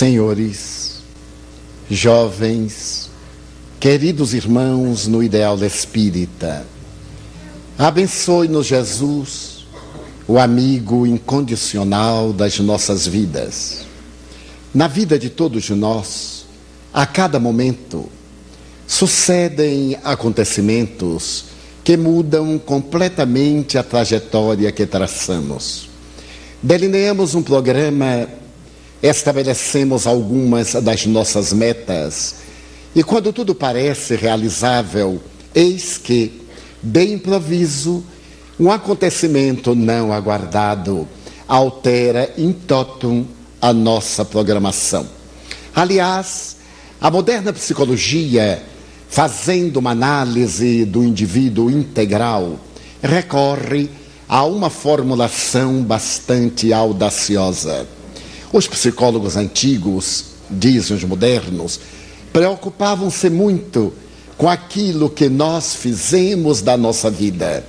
senhores, jovens, queridos irmãos no ideal espírita, abençoe-nos, Jesus, o amigo incondicional das nossas vidas. Na vida de todos nós, a cada momento, sucedem acontecimentos que mudam completamente a trajetória que traçamos. Delineamos um programa estabelecemos algumas das nossas metas e quando tudo parece realizável, eis que, de improviso, um acontecimento não aguardado altera in totum a nossa programação. Aliás, a moderna psicologia, fazendo uma análise do indivíduo integral, recorre a uma formulação bastante audaciosa os psicólogos antigos, dizem os modernos, preocupavam-se muito com aquilo que nós fizemos da nossa vida.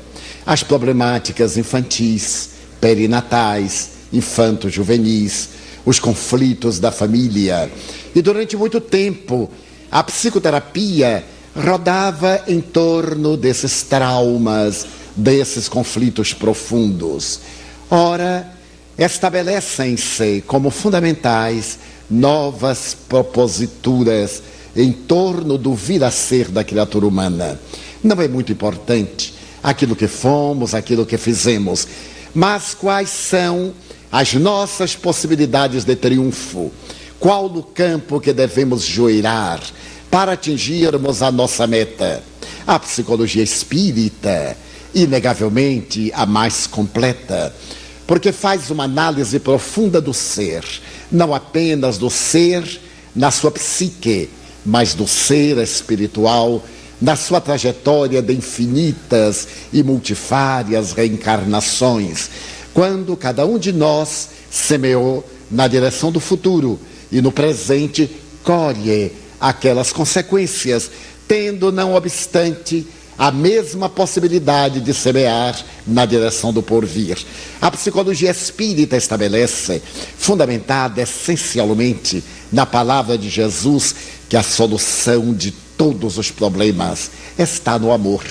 As problemáticas infantis, perinatais, infanto-juvenis, os conflitos da família. E durante muito tempo, a psicoterapia rodava em torno desses traumas, desses conflitos profundos. Ora, estabelecem-se como fundamentais novas proposituras em torno do vir a ser da criatura humana. Não é muito importante aquilo que fomos, aquilo que fizemos, mas quais são as nossas possibilidades de triunfo? Qual o campo que devemos joirar para atingirmos a nossa meta? A psicologia espírita, inegavelmente a mais completa, porque faz uma análise profunda do ser, não apenas do ser na sua psique, mas do ser espiritual na sua trajetória de infinitas e multifárias reencarnações, quando cada um de nós semeou na direção do futuro e no presente colhe aquelas consequências, tendo, não obstante, a mesma possibilidade de semear na direção do porvir. A psicologia espírita estabelece, fundamentada essencialmente na palavra de Jesus, que a solução de todos os problemas está no amor.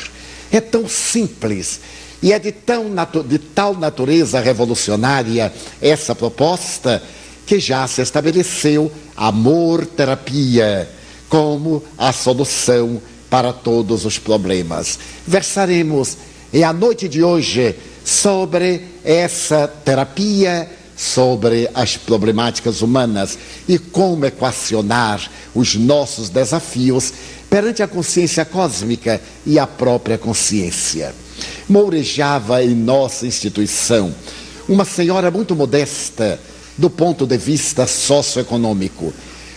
É tão simples e é de, tão de tal natureza revolucionária essa proposta que já se estabeleceu amor-terapia como a solução para todos os problemas. Versaremos e a noite de hoje sobre essa terapia, sobre as problemáticas humanas e como equacionar os nossos desafios perante a consciência cósmica e a própria consciência. Mourejava em nossa instituição uma senhora muito modesta do ponto de vista socioeconômico.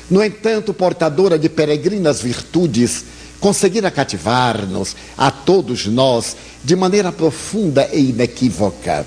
No entanto, portadora de peregrinas virtudes conseguira cativar-nos, a todos nós, de maneira profunda e inequívoca.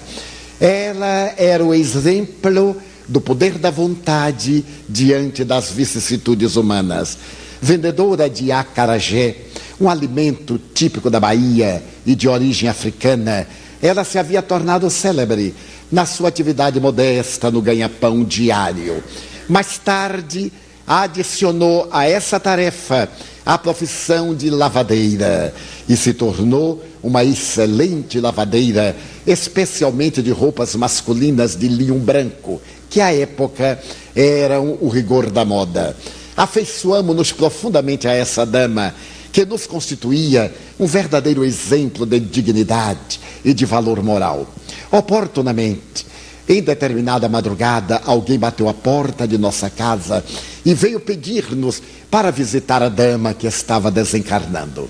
Ela era o exemplo do poder da vontade diante das vicissitudes humanas. Vendedora de acarajé, um alimento típico da Bahia e de origem africana, ela se havia tornado célebre na sua atividade modesta no ganha-pão diário. Mais tarde, adicionou a essa tarefa a profissão de lavadeira e se tornou uma excelente lavadeira, especialmente de roupas masculinas de linho branco, que à época eram o rigor da moda. Afeiçoamos-nos profundamente a essa dama, que nos constituía um verdadeiro exemplo de dignidade e de valor moral. Oportunamente, em determinada madrugada, alguém bateu a porta de nossa casa e veio pedir-nos para visitar a dama que estava desencarnando.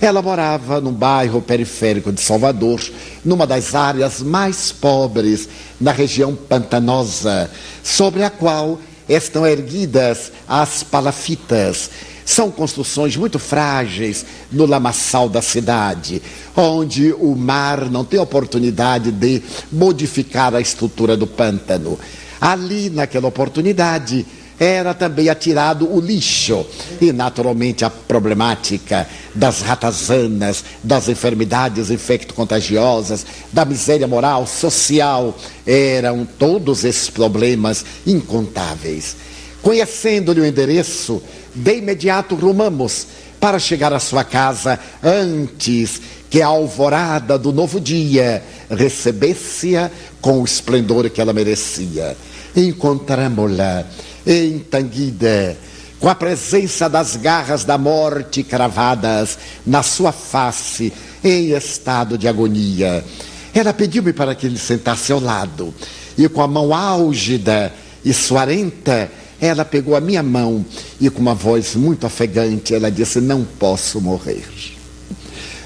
Ela morava num bairro periférico de Salvador, numa das áreas mais pobres na região pantanosa, sobre a qual estão erguidas as palafitas. São construções muito frágeis no lamaçal da cidade, onde o mar não tem oportunidade de modificar a estrutura do pântano. Ali, naquela oportunidade, era também atirado o lixo. E, naturalmente, a problemática das ratazanas, das enfermidades infecto-contagiosas, da miséria moral, social, eram todos esses problemas incontáveis. Conhecendo-lhe o endereço, de imediato rumamos para chegar à sua casa antes que a alvorada do novo dia recebesse-a com o esplendor que ela merecia. Encontramos-la entanguida, com a presença das garras da morte cravadas na sua face, em estado de agonia. Ela pediu-me para que ele sentasse ao lado, e com a mão álgida e suarenta, ela pegou a minha mão e, com uma voz muito ofegante, ela disse: Não posso morrer.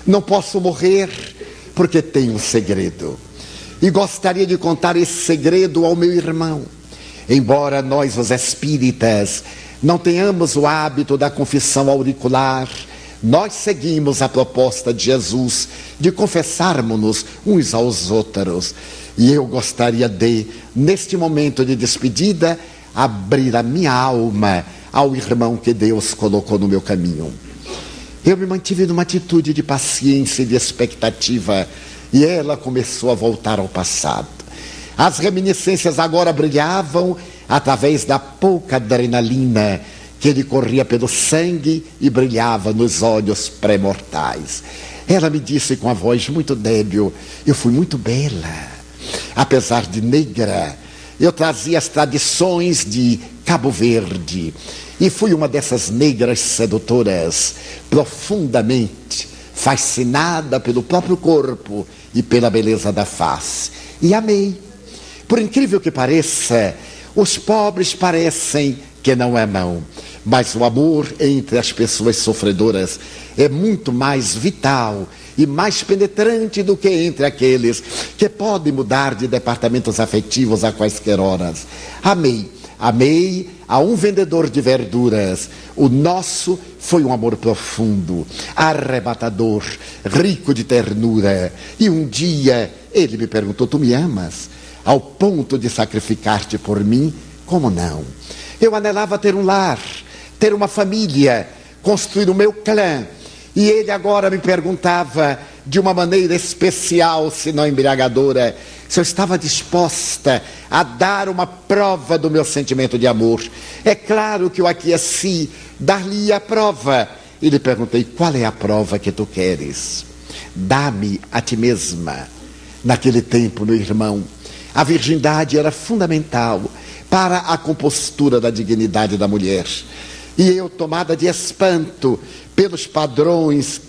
Não posso morrer porque tenho um segredo. E gostaria de contar esse segredo ao meu irmão. Embora nós, os espíritas, não tenhamos o hábito da confissão auricular, nós seguimos a proposta de Jesus de confessarmos-nos uns aos outros. E eu gostaria de, neste momento de despedida, abrir a minha alma ao irmão que Deus colocou no meu caminho. Eu me mantive numa atitude de paciência e de expectativa, e ela começou a voltar ao passado. As reminiscências agora brilhavam através da pouca adrenalina que lhe corria pelo sangue e brilhava nos olhos pré-mortais. Ela me disse com a voz muito débil: Eu fui muito bela, apesar de negra. Eu trazia as tradições de Cabo Verde e fui uma dessas negras sedutoras, profundamente fascinada pelo próprio corpo e pela beleza da face. E amei. Por incrível que pareça, os pobres parecem que não amam, mas o amor entre as pessoas sofredoras é muito mais vital e mais penetrante do que entre aqueles que podem mudar de departamentos afetivos a quaisquer horas. Amei Amei a um vendedor de verduras. O nosso foi um amor profundo, arrebatador, rico de ternura. E um dia ele me perguntou: Tu me amas? Ao ponto de sacrificar-te por mim? Como não? Eu anelava ter um lar, ter uma família, construir o meu clã. E ele agora me perguntava de uma maneira especial, se não embriagadora, se eu estava disposta a dar uma prova do meu sentimento de amor. É claro que eu aqueci, dar-lhe a prova. E lhe perguntei: qual é a prova que tu queres? Dá-me a ti mesma. Naquele tempo, meu irmão, a virgindade era fundamental para a compostura da dignidade da mulher. E eu, tomada de espanto pelos padrões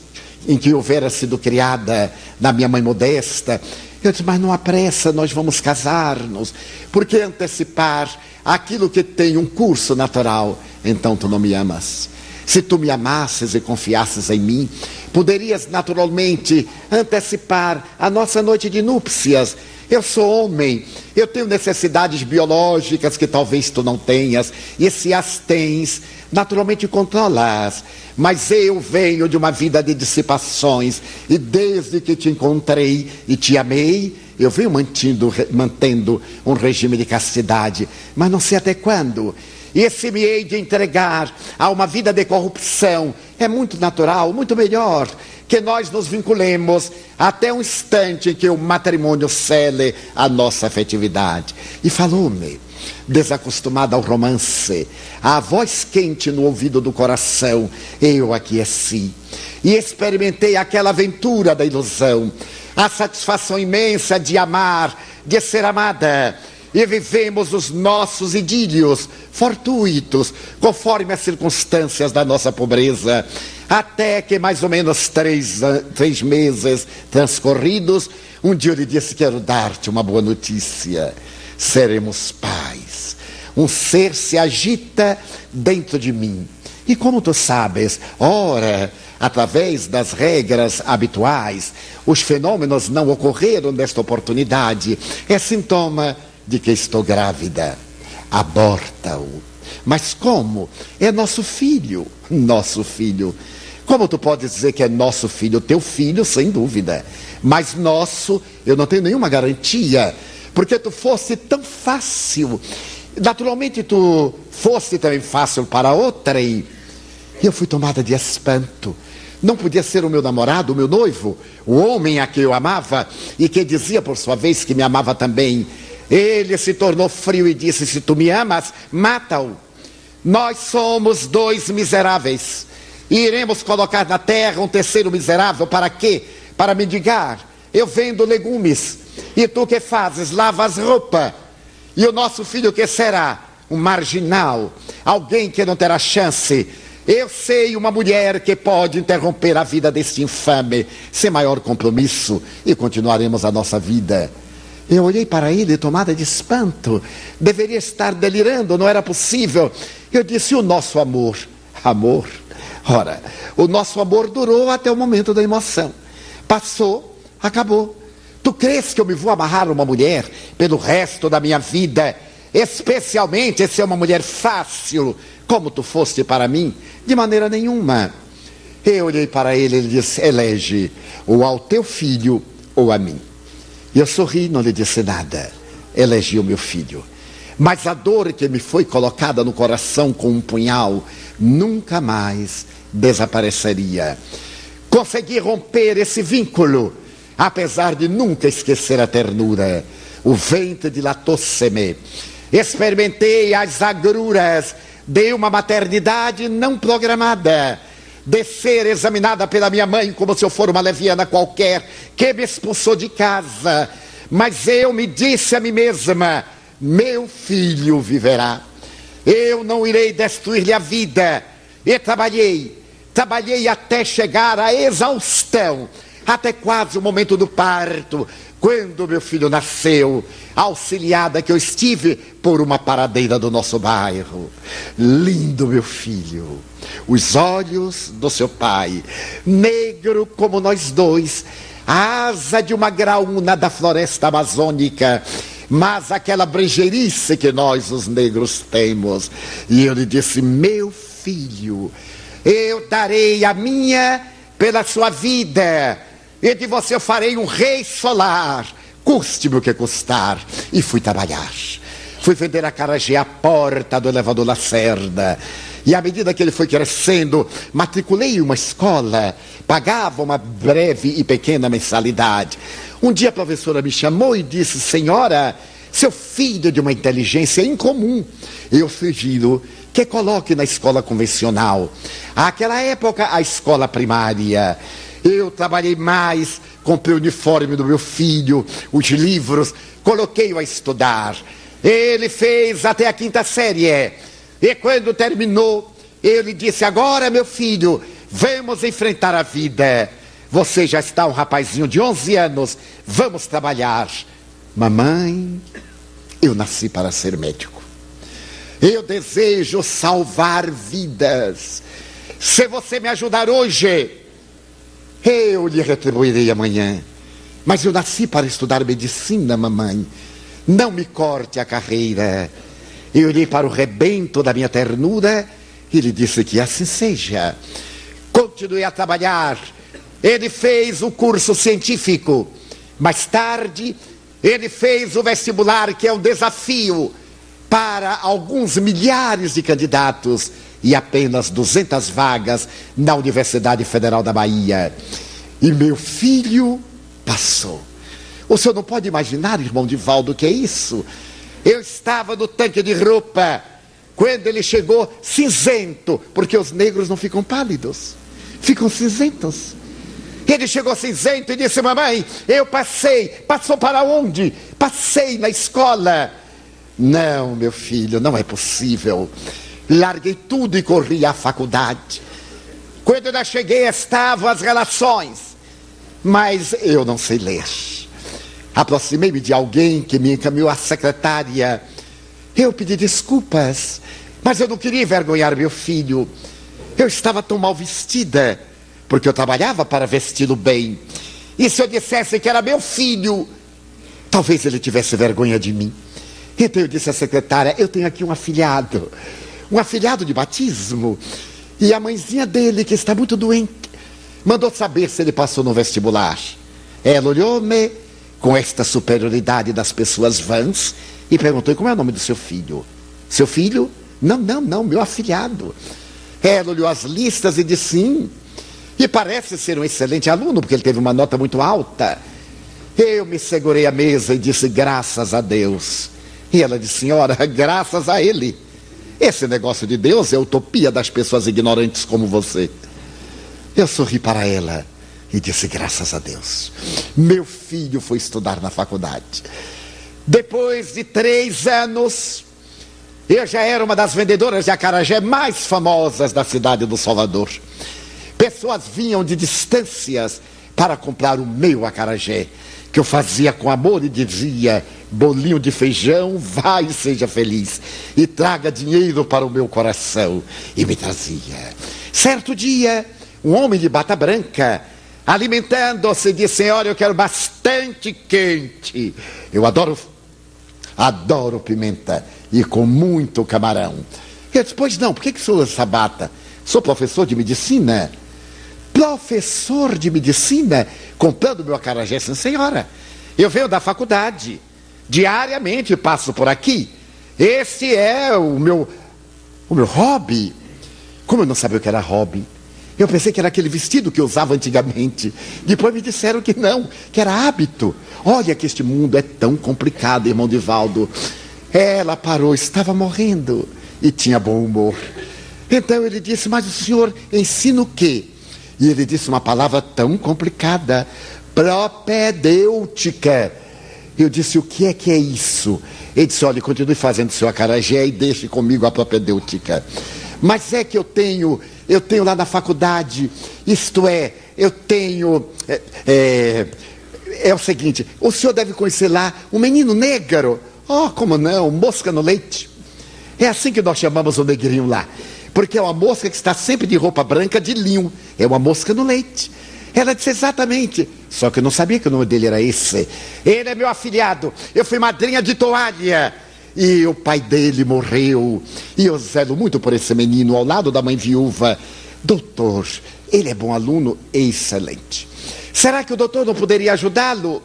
em que houvera sido criada na minha mãe modesta, eu disse, mas não há pressa, nós vamos casar-nos. Por que antecipar aquilo que tem um curso natural? Então tu não me amas. Se tu me amasses e confiasses em mim, poderias naturalmente antecipar a nossa noite de núpcias. Eu sou homem, eu tenho necessidades biológicas que talvez tu não tenhas, e se as tens, naturalmente controlas. Mas eu venho de uma vida de dissipações, e desde que te encontrei e te amei, eu venho mantendo, mantendo um regime de castidade, mas não sei até quando. E esse me hei de entregar a uma vida de corrupção é muito natural, muito melhor que nós nos vinculemos até um instante em que o matrimônio cele a nossa afetividade. E falou-me, desacostumada ao romance, a voz quente no ouvido do coração, eu aqueci. E experimentei aquela aventura da ilusão, a satisfação imensa de amar, de ser amada e vivemos os nossos idílios fortuitos, conforme as circunstâncias da nossa pobreza, até que mais ou menos três, três meses transcorridos, um dia eu lhe disse: Quero dar-te uma boa notícia. Seremos pais. Um ser se agita dentro de mim. E como tu sabes, ora, através das regras habituais, os fenômenos não ocorreram nesta oportunidade. É sintoma de que estou grávida. Aborta-o. Mas como? É nosso filho. Nosso filho. Como tu podes dizer que é nosso filho? Teu filho, sem dúvida. Mas nosso, eu não tenho nenhuma garantia. Porque tu fosse tão fácil. Naturalmente tu fosse também fácil para outrem. E eu fui tomada de espanto. Não podia ser o meu namorado, o meu noivo, o homem a quem eu amava e que dizia por sua vez que me amava também. Ele se tornou frio e disse: Se tu me amas, mata-o. Nós somos dois miseráveis. E iremos colocar na terra um terceiro miserável para quê? Para mendigar. Eu vendo legumes. E tu que fazes? Lavas roupa. E o nosso filho que será? Um marginal. Alguém que não terá chance. Eu sei uma mulher que pode interromper a vida deste infame sem maior compromisso e continuaremos a nossa vida. Eu olhei para ele tomada de espanto. Deveria estar delirando, não era possível. Eu disse: o nosso amor. Amor? Ora, o nosso amor durou até o momento da emoção. Passou, acabou. Tu crês que eu me vou amarrar uma mulher pelo resto da minha vida? Especialmente se é uma mulher fácil, como tu foste para mim? De maneira nenhuma. Eu olhei para ele e ele disse: elege ou ao teu filho ou a mim. Eu sorri, não lhe disse nada. Elegi o meu filho. Mas a dor que me foi colocada no coração com um punhal nunca mais desapareceria. Consegui romper esse vínculo, apesar de nunca esquecer a ternura. O vento dilatou-se-me. Experimentei as agruras de uma maternidade não programada de ser examinada pela minha mãe como se eu for uma leviana qualquer, que me expulsou de casa. Mas eu me disse a mim mesma: meu filho viverá. Eu não irei destruir-lhe a vida. E trabalhei, trabalhei até chegar à exaustão, até quase o momento do parto, quando meu filho nasceu, auxiliada que eu estive por uma paradeira do nosso bairro. Lindo meu filho, os olhos do seu pai, negro como nós dois, asa de uma graúna da floresta amazônica, mas aquela brejeirice que nós os negros temos. E eu lhe disse: Meu filho, eu darei a minha pela sua vida e de você farei um rei solar, custe-me o que custar. E fui trabalhar. Fui vender a carajé à porta do elevador Lacerda. E à medida que ele foi crescendo, matriculei uma escola, pagava uma breve e pequena mensalidade. Um dia a professora me chamou e disse: Senhora, seu filho é de uma inteligência incomum. Eu sugiro que coloque na escola convencional. Àquela época, a escola primária. Eu trabalhei mais, comprei o uniforme do meu filho, os livros, coloquei-o a estudar. Ele fez até a quinta série. E quando terminou, ele disse: Agora, meu filho, vamos enfrentar a vida. Você já está um rapazinho de 11 anos, vamos trabalhar. Mamãe, eu nasci para ser médico. Eu desejo salvar vidas. Se você me ajudar hoje, eu lhe retribuirei amanhã. Mas eu nasci para estudar medicina, mamãe. Não me corte a carreira. Eu olhei para o rebento da minha ternura e lhe disse que assim seja. Continuei a trabalhar. Ele fez o curso científico. Mais tarde, ele fez o vestibular, que é um desafio para alguns milhares de candidatos e apenas 200 vagas na Universidade Federal da Bahia. E meu filho passou. O senhor não pode imaginar, irmão Divaldo, o que é isso? Eu estava no tanque de roupa quando ele chegou cinzento, porque os negros não ficam pálidos, ficam cinzentos. Ele chegou cinzento e disse: Mamãe, eu passei. Passou para onde? Passei na escola. Não, meu filho, não é possível. Larguei tudo e corri à faculdade. Quando eu cheguei, estavam as relações, mas eu não sei ler. Aproximei-me de alguém que me encaminhou à secretária. Eu pedi desculpas, mas eu não queria envergonhar meu filho. Eu estava tão mal vestida, porque eu trabalhava para vesti-lo bem. E se eu dissesse que era meu filho, talvez ele tivesse vergonha de mim. Então eu disse à secretária: Eu tenho aqui um afilhado um afilhado de batismo. E a mãezinha dele, que está muito doente, mandou saber se ele passou no vestibular. Ela olhou-me com esta superioridade das pessoas vãs e perguntou: como é o nome do seu filho? Seu filho? Não, não, não, meu afilhado. Ela olhou as listas e disse sim. E parece ser um excelente aluno, porque ele teve uma nota muito alta. Eu me segurei à mesa e disse: graças a Deus. E ela disse: senhora, graças a ele. Esse negócio de Deus é utopia das pessoas ignorantes como você. Eu sorri para ela e disse: Graças a Deus. Meu filho foi estudar na faculdade. Depois de três anos, eu já era uma das vendedoras de acarajé mais famosas da cidade do Salvador. Pessoas vinham de distâncias para comprar o meu acarajé, que eu fazia com amor e dizia: bolinho de feijão, vai e seja feliz, e traga dinheiro para o meu coração. E me trazia. Certo dia, um homem de bata branca alimentando-se, disse: Senhora, eu quero bastante quente. Eu adoro, adoro pimenta e com muito camarão. Eu disse: Pois não, por que, que sou essa bata? Sou professor de medicina. Professor de medicina, comprando meu acarajé, senhora. Eu venho da faculdade. Diariamente passo por aqui. Esse é o meu, o meu hobby. Como eu não sabia o que era hobby? Eu pensei que era aquele vestido que eu usava antigamente. Depois me disseram que não, que era hábito. Olha que este mundo é tão complicado, irmão Divaldo. Ela parou, estava morrendo e tinha bom humor. Então ele disse: Mas o senhor ensina o quê? E ele disse uma palavra tão complicada: propedêutica. Eu disse: O que é que é isso? Ele disse: Olha, continue fazendo seu acarajé e deixe comigo a propedêutica. Mas é que eu tenho eu tenho lá na faculdade, isto é, eu tenho. É, é, é o seguinte: o senhor deve conhecer lá um menino negro. Oh, como não? Mosca no leite. É assim que nós chamamos o negrinho lá. Porque é uma mosca que está sempre de roupa branca de linho. É uma mosca no leite. Ela disse exatamente. Só que eu não sabia que o nome dele era esse. Ele é meu afilhado. Eu fui madrinha de toalha. E o pai dele morreu. E eu zelo muito por esse menino ao lado da mãe viúva. Doutor, ele é bom aluno, excelente. Será que o doutor não poderia ajudá-lo?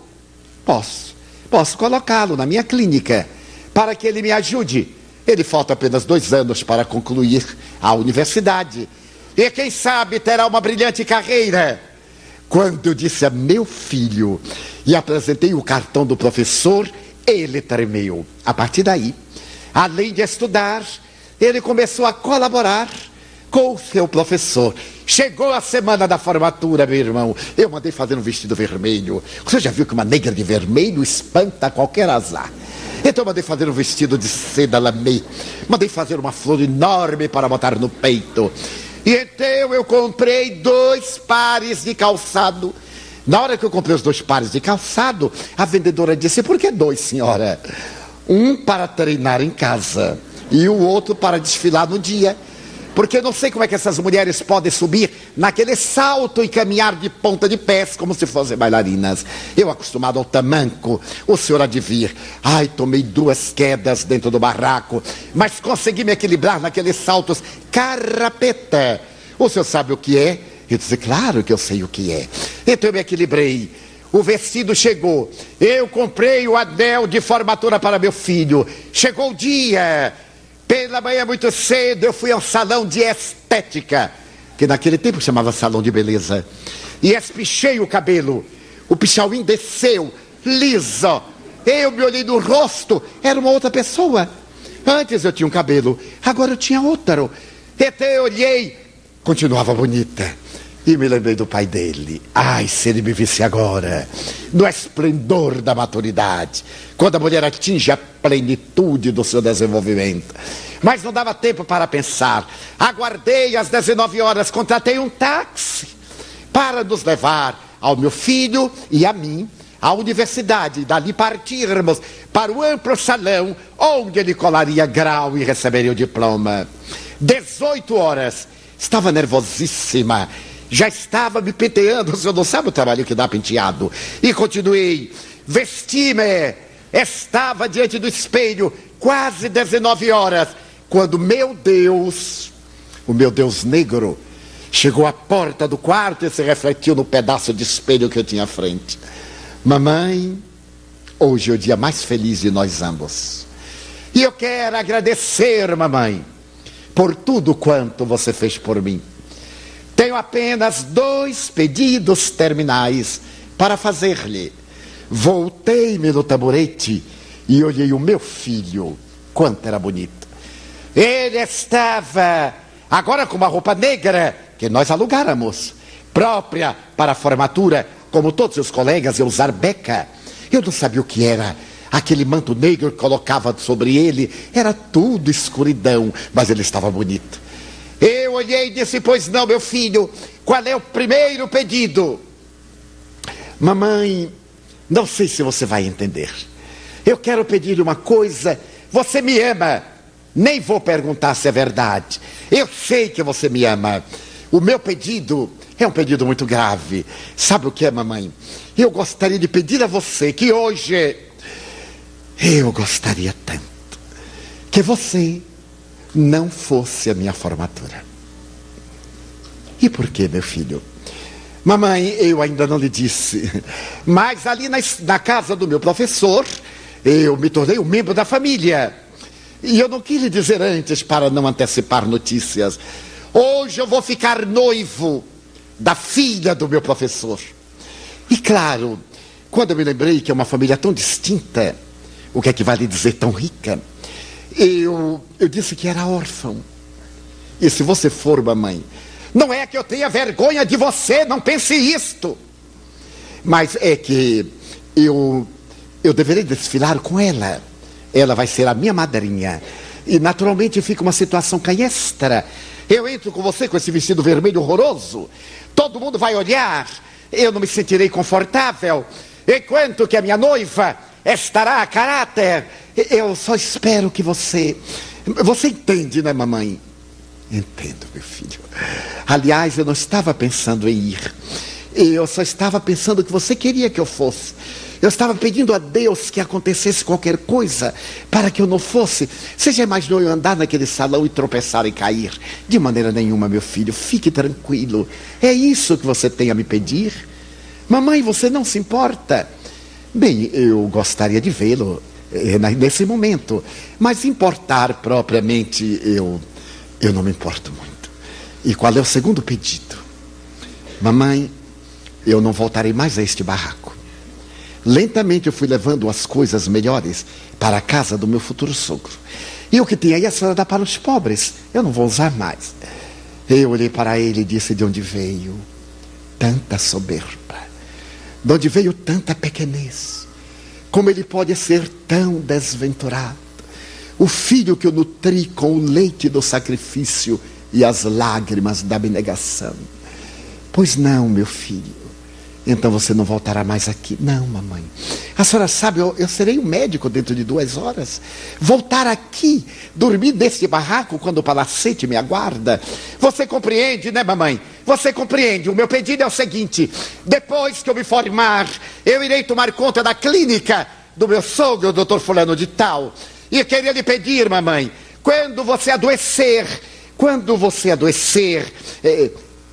Posso. Posso colocá-lo na minha clínica para que ele me ajude. Ele falta apenas dois anos para concluir a universidade. E quem sabe terá uma brilhante carreira. Quando eu disse a meu filho e apresentei o cartão do professor, ele tremeu. A partir daí, além de estudar, ele começou a colaborar com o seu professor. Chegou a semana da formatura, meu irmão. Eu mandei fazer um vestido vermelho. Você já viu que uma negra de vermelho espanta qualquer azar? Então mandei fazer um vestido de seda lamê. Mandei fazer uma flor enorme para botar no peito. E então eu comprei dois pares de calçado na hora que eu comprei os dois pares de calçado, a vendedora disse: Por que dois, senhora? Um para treinar em casa e o outro para desfilar no dia. Porque eu não sei como é que essas mulheres podem subir naquele salto e caminhar de ponta de pés como se fossem bailarinas. Eu acostumado ao tamanco, o senhor há de vir. Ai, tomei duas quedas dentro do barraco, mas consegui me equilibrar naqueles saltos carrapeta. O senhor sabe o que é? Eu disse, claro que eu sei o que é. Então eu me equilibrei. O vestido chegou. Eu comprei o anel de formatura para meu filho. Chegou o dia. Pela manhã muito cedo eu fui ao salão de estética, que naquele tempo chamava salão de beleza. E espichei o cabelo. O pichauim desceu, liso. Eu me olhei no rosto, era uma outra pessoa. Antes eu tinha um cabelo, agora eu tinha outro. Até eu olhei, continuava bonita. E me lembrei do pai dele. Ai, se ele me visse agora, no esplendor da maturidade, quando a mulher atinge a plenitude do seu desenvolvimento. Mas não dava tempo para pensar. Aguardei às 19 horas, contratei um táxi para nos levar ao meu filho e a mim à universidade. Dali partirmos para o amplo salão onde ele colaria grau e receberia o diploma. 18 horas. Estava nervosíssima já estava me penteando, o senhor não sabe o trabalho que dá penteado. E continuei, vesti-me, estava diante do espelho, quase 19 horas, quando meu Deus, o meu Deus negro, chegou à porta do quarto e se refletiu no pedaço de espelho que eu tinha à frente. Mamãe, hoje é o dia mais feliz de nós ambos. E eu quero agradecer, mamãe, por tudo quanto você fez por mim. Tenho apenas dois pedidos terminais para fazer-lhe. Voltei-me no tamborete e olhei o meu filho, quanto era bonito. Ele estava agora com uma roupa negra que nós alugáramos, própria para a formatura, como todos os colegas iam usar beca. Eu não sabia o que era. Aquele manto negro que colocava sobre ele era tudo escuridão, mas ele estava bonito. Eu olhei e disse: Pois não, meu filho, qual é o primeiro pedido? Mamãe, não sei se você vai entender. Eu quero pedir uma coisa. Você me ama. Nem vou perguntar se é verdade. Eu sei que você me ama. O meu pedido é um pedido muito grave. Sabe o que é, mamãe? Eu gostaria de pedir a você que hoje. Eu gostaria tanto que você não fosse a minha formatura. E por que, meu filho? Mamãe, eu ainda não lhe disse, mas ali na, na casa do meu professor, eu me tornei um membro da família. E eu não quis lhe dizer antes para não antecipar notícias. Hoje eu vou ficar noivo da filha do meu professor. E claro, quando eu me lembrei que é uma família tão distinta, o que é que vale dizer tão rica? Eu, eu disse que era órfão. E se você for, mamãe, não é que eu tenha vergonha de você, não pense isto. Mas é que eu, eu deverei desfilar com ela. Ela vai ser a minha madrinha. E naturalmente fica uma situação canhestra. Eu entro com você com esse vestido vermelho horroroso. Todo mundo vai olhar. Eu não me sentirei confortável. Enquanto que a minha noiva estará a caráter. Eu só espero que você. Você entende, né, mamãe? Entendo, meu filho. Aliás, eu não estava pensando em ir. Eu só estava pensando que você queria que eu fosse. Eu estava pedindo a Deus que acontecesse qualquer coisa para que eu não fosse. Você já imaginou eu andar naquele salão e tropeçar e cair? De maneira nenhuma, meu filho. Fique tranquilo. É isso que você tem a me pedir? Mamãe, você não se importa? Bem, eu gostaria de vê-lo eh, nesse momento. Mas importar propriamente, eu, eu não me importo muito. E qual é o segundo pedido? Mamãe, eu não voltarei mais a este barraco. Lentamente eu fui levando as coisas melhores para a casa do meu futuro sogro. E o que tem aí a senhora dá para os pobres. Eu não vou usar mais. Eu olhei para ele e disse de onde veio tanta soberba, de onde veio tanta pequenez. Como ele pode ser tão desventurado? O filho que eu nutri com o leite do sacrifício e as lágrimas da abnegação. Pois não, meu filho. Então você não voltará mais aqui. Não, mamãe. A senhora sabe, eu, eu serei um médico dentro de duas horas. Voltar aqui, dormir nesse barraco quando o palacete me aguarda. Você compreende, né, mamãe? Você compreende. O meu pedido é o seguinte: depois que eu me formar, eu irei tomar conta da clínica do meu sogro, o doutor Fulano de Tal. E queria lhe pedir, mamãe, quando você adoecer, quando você adoecer eh,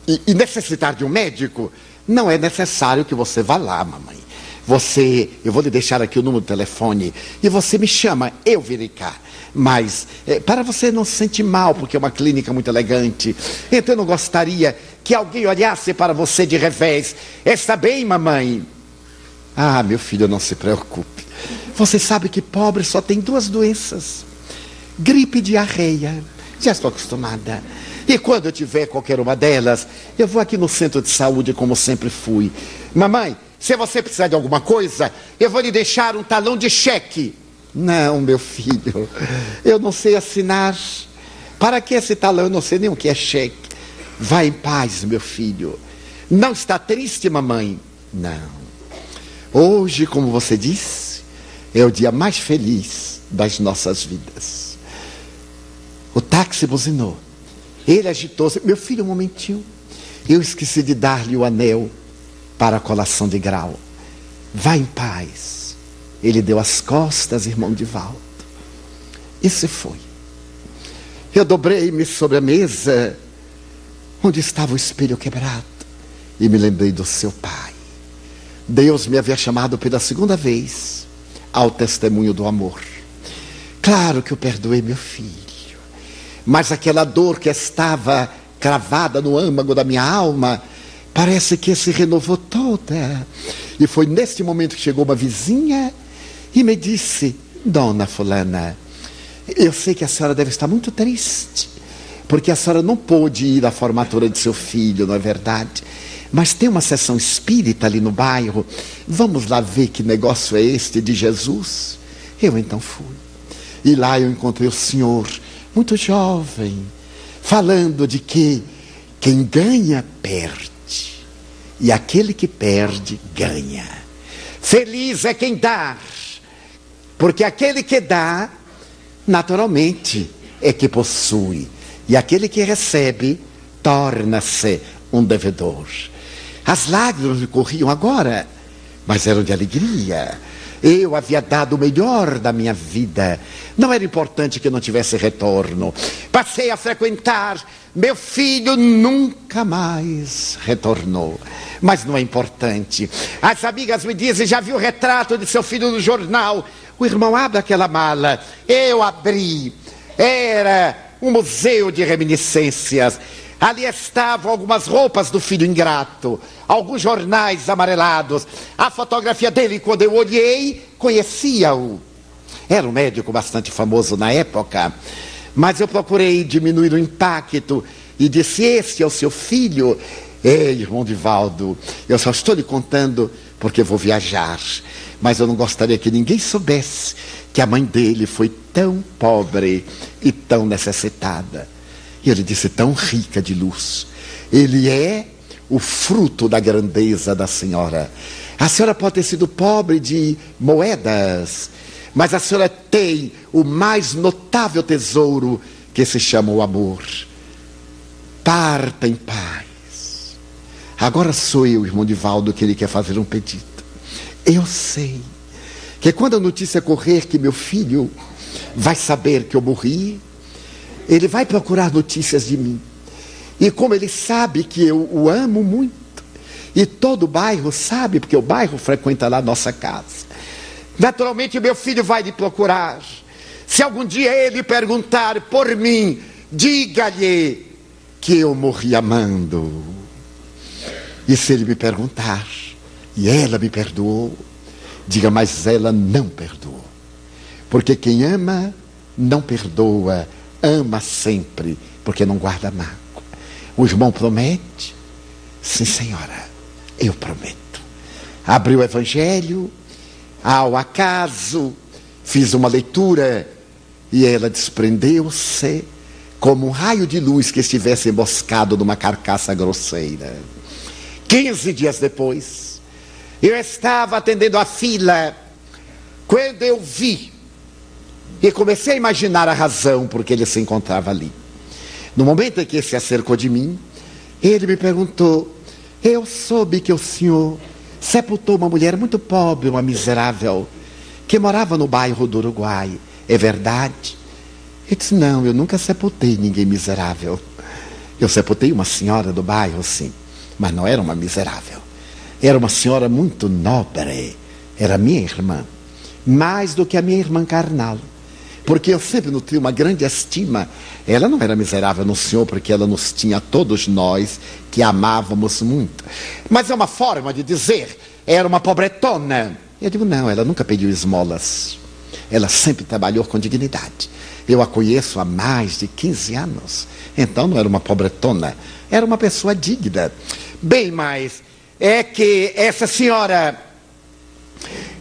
e, e necessitar de um médico, não é necessário que você vá lá, mamãe. Você, eu vou lhe deixar aqui o número do telefone e você me chama, eu virei cá. Mas é, para você não se sentir mal, porque é uma clínica muito elegante, então eu não gostaria que alguém olhasse para você de revés. Está bem, mamãe? Ah, meu filho, não se preocupe. Você sabe que pobre só tem duas doenças: gripe e diarreia. Já estou acostumada. E quando eu tiver qualquer uma delas, eu vou aqui no centro de saúde como sempre fui. Mamãe, se você precisar de alguma coisa, eu vou lhe deixar um talão de cheque. Não, meu filho, eu não sei assinar. Para que esse talão? Eu não sei nem o que é cheque. Vá em paz, meu filho. Não está triste, mamãe? Não. Hoje, como você disse, é o dia mais feliz das nossas vidas. O táxi buzinou. Ele agitou-se. Meu filho, um momentinho. Eu esqueci de dar-lhe o anel para a colação de grau. Vá em paz. Ele deu as costas, irmão de Valdo. E se foi. Eu dobrei-me sobre a mesa onde estava o espelho quebrado e me lembrei do seu pai. Deus me havia chamado pela segunda vez ao testemunho do amor. Claro que eu perdoei meu filho mas aquela dor que estava cravada no âmago da minha alma, parece que se renovou toda. E foi neste momento que chegou uma vizinha e me disse: Dona Fulana, Eu sei que a senhora deve estar muito triste, porque a senhora não pôde ir à formatura de seu filho, não é verdade? Mas tem uma sessão espírita ali no bairro. Vamos lá ver que negócio é este de Jesus? Eu então fui. E lá eu encontrei o senhor, muito jovem, falando de que quem ganha, perde. E aquele que perde, ganha. Feliz é quem dá, porque aquele que dá, naturalmente, é que possui. E aquele que recebe, torna-se um devedor. As lágrimas me corriam agora, mas eram de alegria. Eu havia dado o melhor da minha vida. Não era importante que não tivesse retorno. Passei a frequentar. Meu filho nunca mais retornou. Mas não é importante. As amigas me dizem: já viu o retrato de seu filho no jornal? O irmão abre aquela mala. Eu abri. Era um museu de reminiscências. Ali estavam algumas roupas do filho ingrato, alguns jornais amarelados. A fotografia dele, quando eu olhei, conhecia-o. Era um médico bastante famoso na época, mas eu procurei diminuir o impacto e disse: Esse é o seu filho. Ei, irmão Divaldo, eu só estou lhe contando porque vou viajar, mas eu não gostaria que ninguém soubesse que a mãe dele foi tão pobre e tão necessitada. E ele disse: tão rica de luz. Ele é o fruto da grandeza da senhora. A senhora pode ter sido pobre de moedas, mas a senhora tem o mais notável tesouro que se chama o amor. Parta em paz. Agora sou eu, irmão Divaldo, que ele quer fazer um pedido. Eu sei que quando a notícia correr que meu filho vai saber que eu morri, ele vai procurar notícias de mim. E como ele sabe que eu o amo muito, e todo o bairro sabe, porque o bairro frequenta lá a nossa casa. Naturalmente, meu filho vai lhe procurar. Se algum dia ele perguntar por mim, diga-lhe que eu morri amando. E se ele me perguntar, e ela me perdoou, diga, mas ela não perdoou. Porque quem ama, não perdoa ama sempre, porque não guarda mágoa. O irmão promete? Sim, senhora, eu prometo. Abri o evangelho, ao acaso, fiz uma leitura e ela desprendeu-se como um raio de luz que estivesse emboscado numa carcaça grosseira. Quinze dias depois, eu estava atendendo a fila quando eu vi e comecei a imaginar a razão por que ele se encontrava ali. No momento em que se acercou de mim, ele me perguntou: Eu soube que o senhor sepultou uma mulher muito pobre, uma miserável, que morava no bairro do Uruguai. É verdade? Eu disse: Não, eu nunca sepultei ninguém miserável. Eu sepultei uma senhora do bairro, sim, mas não era uma miserável. Era uma senhora muito nobre. Era minha irmã. Mais do que a minha irmã carnal porque eu sempre nutri uma grande estima. Ela não era miserável no Senhor, porque ela nos tinha todos nós que amávamos muito. Mas é uma forma de dizer, era uma pobretona. Eu digo, não, ela nunca pediu esmolas. Ela sempre trabalhou com dignidade. Eu a conheço há mais de 15 anos. Então não era uma pobretona, era uma pessoa digna. Bem, mas é que essa senhora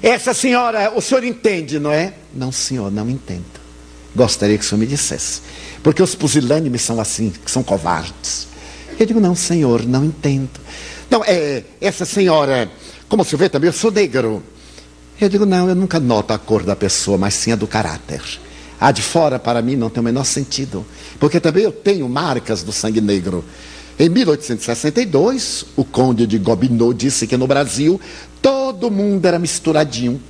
essa senhora, o senhor entende, não é? Não, senhor, não entendo. Gostaria que o senhor me dissesse. Porque os pusilânimes são assim, são covardes. Eu digo, não, senhor, não entendo. Não, é, essa senhora, como você vê também, eu sou negro. Eu digo, não, eu nunca noto a cor da pessoa, mas sim a do caráter. A de fora, para mim, não tem o menor sentido. Porque também eu tenho marcas do sangue negro. Em 1862, o conde de Gobineau disse que no Brasil todo mundo era misturadinho.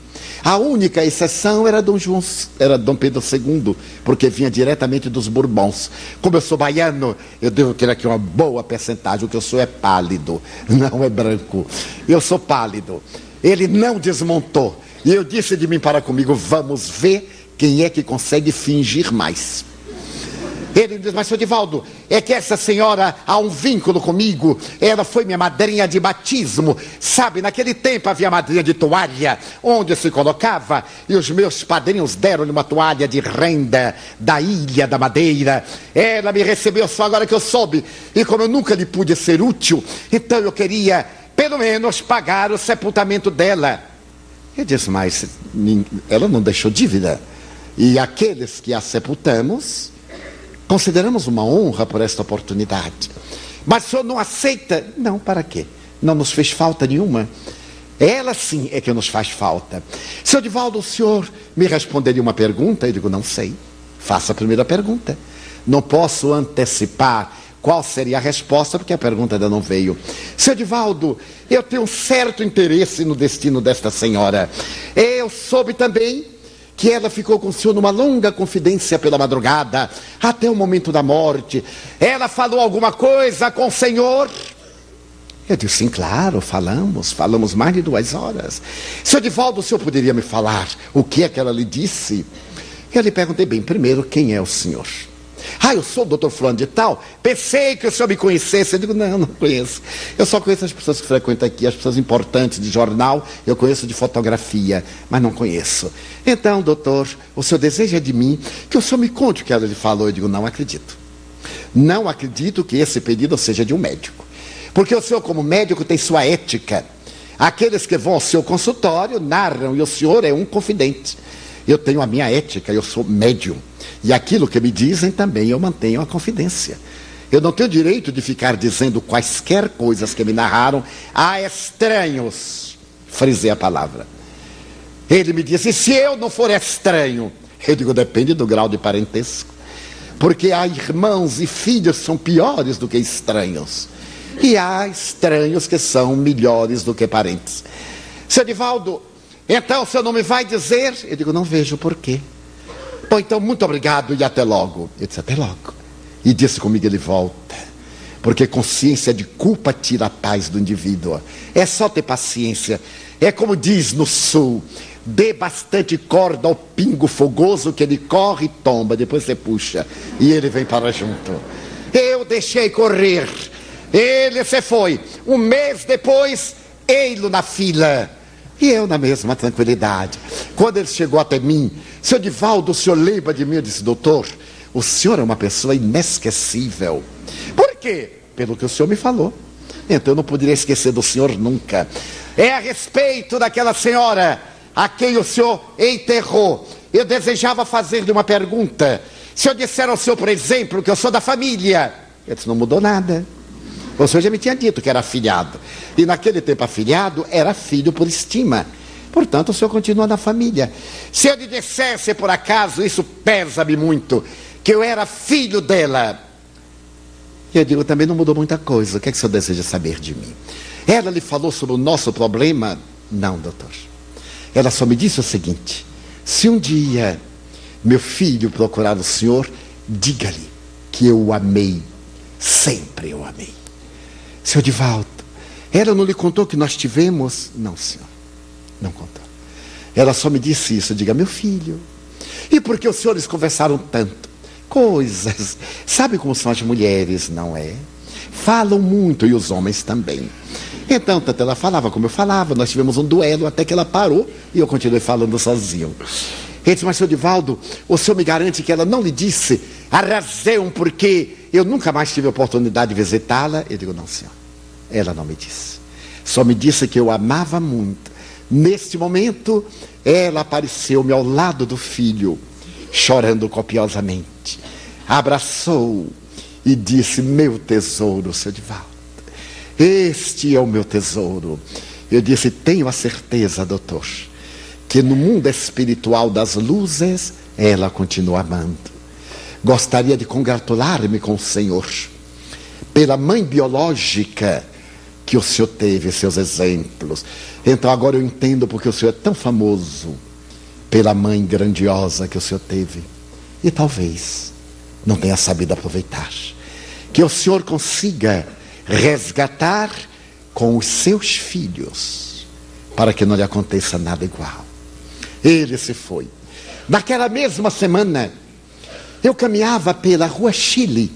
A única exceção era Dom, João, era Dom Pedro II, porque vinha diretamente dos Bourbons. Como eu sou baiano, eu devo ter aqui uma boa percentagem. O que eu sou é pálido, não é branco. Eu sou pálido. Ele não desmontou. E eu disse de mim para comigo: vamos ver quem é que consegue fingir mais. Ele diz, mas seu Divaldo, é que essa senhora há um vínculo comigo. Ela foi minha madrinha de batismo. Sabe, naquele tempo havia madrinha de toalha, onde se colocava, e os meus padrinhos deram-lhe uma toalha de renda da ilha da Madeira. Ela me recebeu só agora que eu soube. E como eu nunca lhe pude ser útil, então eu queria, pelo menos, pagar o sepultamento dela. Eu disse, mas ela não deixou dívida. E aqueles que a sepultamos Consideramos uma honra por esta oportunidade. Mas o senhor não aceita? Não, para quê? Não nos fez falta nenhuma. Ela sim é que nos faz falta. Seu Divaldo, o senhor me responderia uma pergunta? Eu digo, não sei. Faça a primeira pergunta. Não posso antecipar qual seria a resposta, porque a pergunta ainda não veio. Seu Divaldo, eu tenho um certo interesse no destino desta senhora. Eu soube também que ela ficou com o senhor numa longa confidência pela madrugada, até o momento da morte. Ela falou alguma coisa com o senhor? Eu disse, sim, claro, falamos, falamos mais de duas horas. Senhor Divaldo, o senhor poderia me falar o que é que ela lhe disse? Eu lhe perguntei bem, primeiro, quem é o senhor? Ah, eu sou o doutor Fulano de Tal. Pensei que o senhor me conhecesse. Eu digo, não, não conheço. Eu só conheço as pessoas que frequentam aqui, as pessoas importantes de jornal, eu conheço de fotografia, mas não conheço. Então, doutor, o senhor deseja de mim que o senhor me conte o que ela lhe falou. Eu digo, não acredito. Não acredito que esse pedido seja de um médico. Porque o senhor, como médico, tem sua ética. Aqueles que vão ao seu consultório narram, e o senhor é um confidente. Eu tenho a minha ética, eu sou médium. E aquilo que me dizem também eu mantenho a confidência. Eu não tenho direito de ficar dizendo quaisquer coisas que me narraram a estranhos. Frisei a palavra. Ele me disse: se eu não for estranho? Eu digo: depende do grau de parentesco. Porque há irmãos e filhos que são piores do que estranhos. E há estranhos que são melhores do que parentes. Seu Divaldo, então o senhor não me vai dizer? Eu digo: não vejo porquê. Bom, então, muito obrigado e até logo. Eu disse, até logo. E disse comigo, ele volta. Porque consciência de culpa tira a paz do indivíduo. É só ter paciência. É como diz no sul: dê bastante corda ao pingo fogoso que ele corre e tomba. Depois você puxa e ele vem para junto. Eu deixei correr. Ele se foi. Um mês depois, ei-lo na fila. E eu na mesma tranquilidade. Quando ele chegou até mim, seu Divaldo, o senhor lembra de mim? Eu disse, doutor, o senhor é uma pessoa inesquecível. Por quê? Pelo que o senhor me falou. Então eu não poderia esquecer do senhor nunca. É a respeito daquela senhora a quem o senhor enterrou. Eu desejava fazer-lhe uma pergunta. Se eu disser ao senhor, por exemplo, que eu sou da família, ele disse, não mudou nada. Senhor já me tinha dito que era afilhado. E naquele tempo afilhado era filho por estima. Portanto, o senhor continua na família. Se eu lhe dissesse, por acaso, isso pesa-me muito, que eu era filho dela. E eu digo, também não mudou muita coisa. O que é que o senhor deseja saber de mim? Ela lhe falou sobre o nosso problema? Não, doutor. Ela só me disse o seguinte: se um dia meu filho procurar o senhor, diga-lhe que eu o amei. Sempre eu amei. Senhor Divaldo, ela não lhe contou que nós tivemos? Não, senhor. Não contou. Ela só me disse isso. Diga, meu filho. E por que os senhores conversaram tanto? Coisas. Sabe como são as mulheres, não é? Falam muito e os homens também. Então, tanto ela falava como eu falava, nós tivemos um duelo até que ela parou e eu continuei falando sozinho. Ele disse, mas senhor Divaldo, o senhor me garante que ela não lhe disse a razão porque eu nunca mais tive a oportunidade de visitá-la? Eu digo, não, senhor. Ela não me disse. Só me disse que eu amava muito Neste momento, ela apareceu-me ao lado do filho, chorando copiosamente. Abraçou e disse: Meu tesouro, seu Divaldo, este é o meu tesouro. Eu disse: Tenho a certeza, doutor, que no mundo espiritual das luzes, ela continua amando. Gostaria de congratular-me com o Senhor pela mãe biológica que o Senhor teve, seus exemplos. Então agora eu entendo porque o Senhor é tão famoso pela mãe grandiosa que o Senhor teve. E talvez não tenha sabido aproveitar. Que o Senhor consiga resgatar com os seus filhos, para que não lhe aconteça nada igual. Ele se foi. Naquela mesma semana, Eu caminhava pela rua Chile,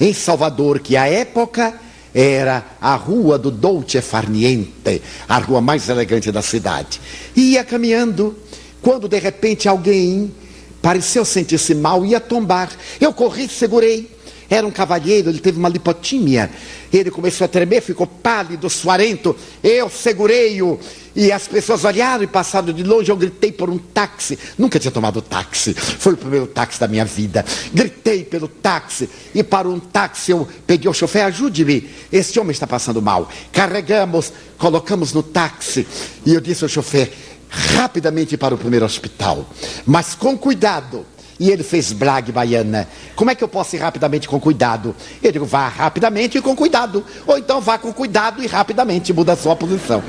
em Salvador, que à época era a rua do Dolce Farniente, a rua mais elegante da cidade. E ia caminhando, quando de repente alguém pareceu sentir-se mal, ia tombar. Eu corri, segurei. Era um cavalheiro, ele teve uma lipotímia. Ele começou a tremer, ficou pálido, suarento. Eu segurei-o e as pessoas olharam e passaram de longe. Eu gritei por um táxi. Nunca tinha tomado táxi. Foi o primeiro táxi da minha vida. Gritei pelo táxi e para um táxi eu peguei o chofer, ajude-me. Este homem está passando mal. Carregamos, colocamos no táxi e eu disse ao chofer, rapidamente para o primeiro hospital, mas com cuidado e ele fez blague baiana. Como é que eu posso ir rapidamente com cuidado? Eu digo, vá rapidamente e com cuidado. Ou então vá com cuidado e rapidamente muda a sua posição.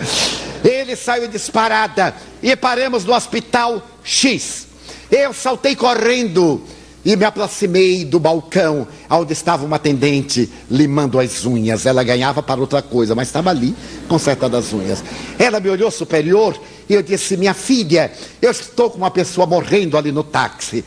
Ele saiu disparada e paramos no hospital X. Eu saltei correndo e me aproximei do balcão onde estava uma atendente limando as unhas. Ela ganhava para outra coisa, mas estava ali consertando as unhas. Ela me olhou superior e eu disse: Minha filha, eu estou com uma pessoa morrendo ali no táxi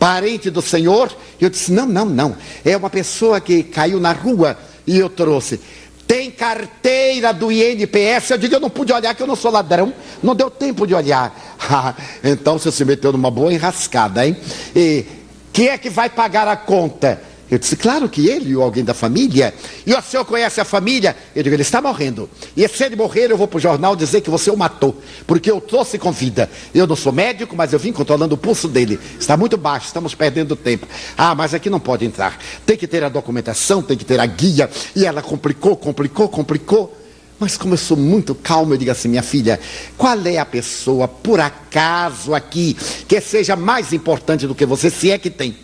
parente do Senhor? Eu disse: não, não, não. É uma pessoa que caiu na rua e eu trouxe. Tem carteira do INPS. Eu digo: eu não pude olhar, que eu não sou ladrão. Não deu tempo de olhar. então você se meteu numa boa enrascada, hein? E quem é que vai pagar a conta? Eu disse, claro que ele ou alguém da família. E o senhor conhece a família? Eu digo, ele está morrendo. E se ele morrer, eu vou para o jornal dizer que você o matou. Porque eu trouxe com vida. Eu não sou médico, mas eu vim controlando o pulso dele. Está muito baixo, estamos perdendo tempo. Ah, mas aqui não pode entrar. Tem que ter a documentação, tem que ter a guia. E ela complicou, complicou, complicou. Mas como eu sou muito calmo, eu digo assim, minha filha, qual é a pessoa, por acaso, aqui, que seja mais importante do que você, se é que tem?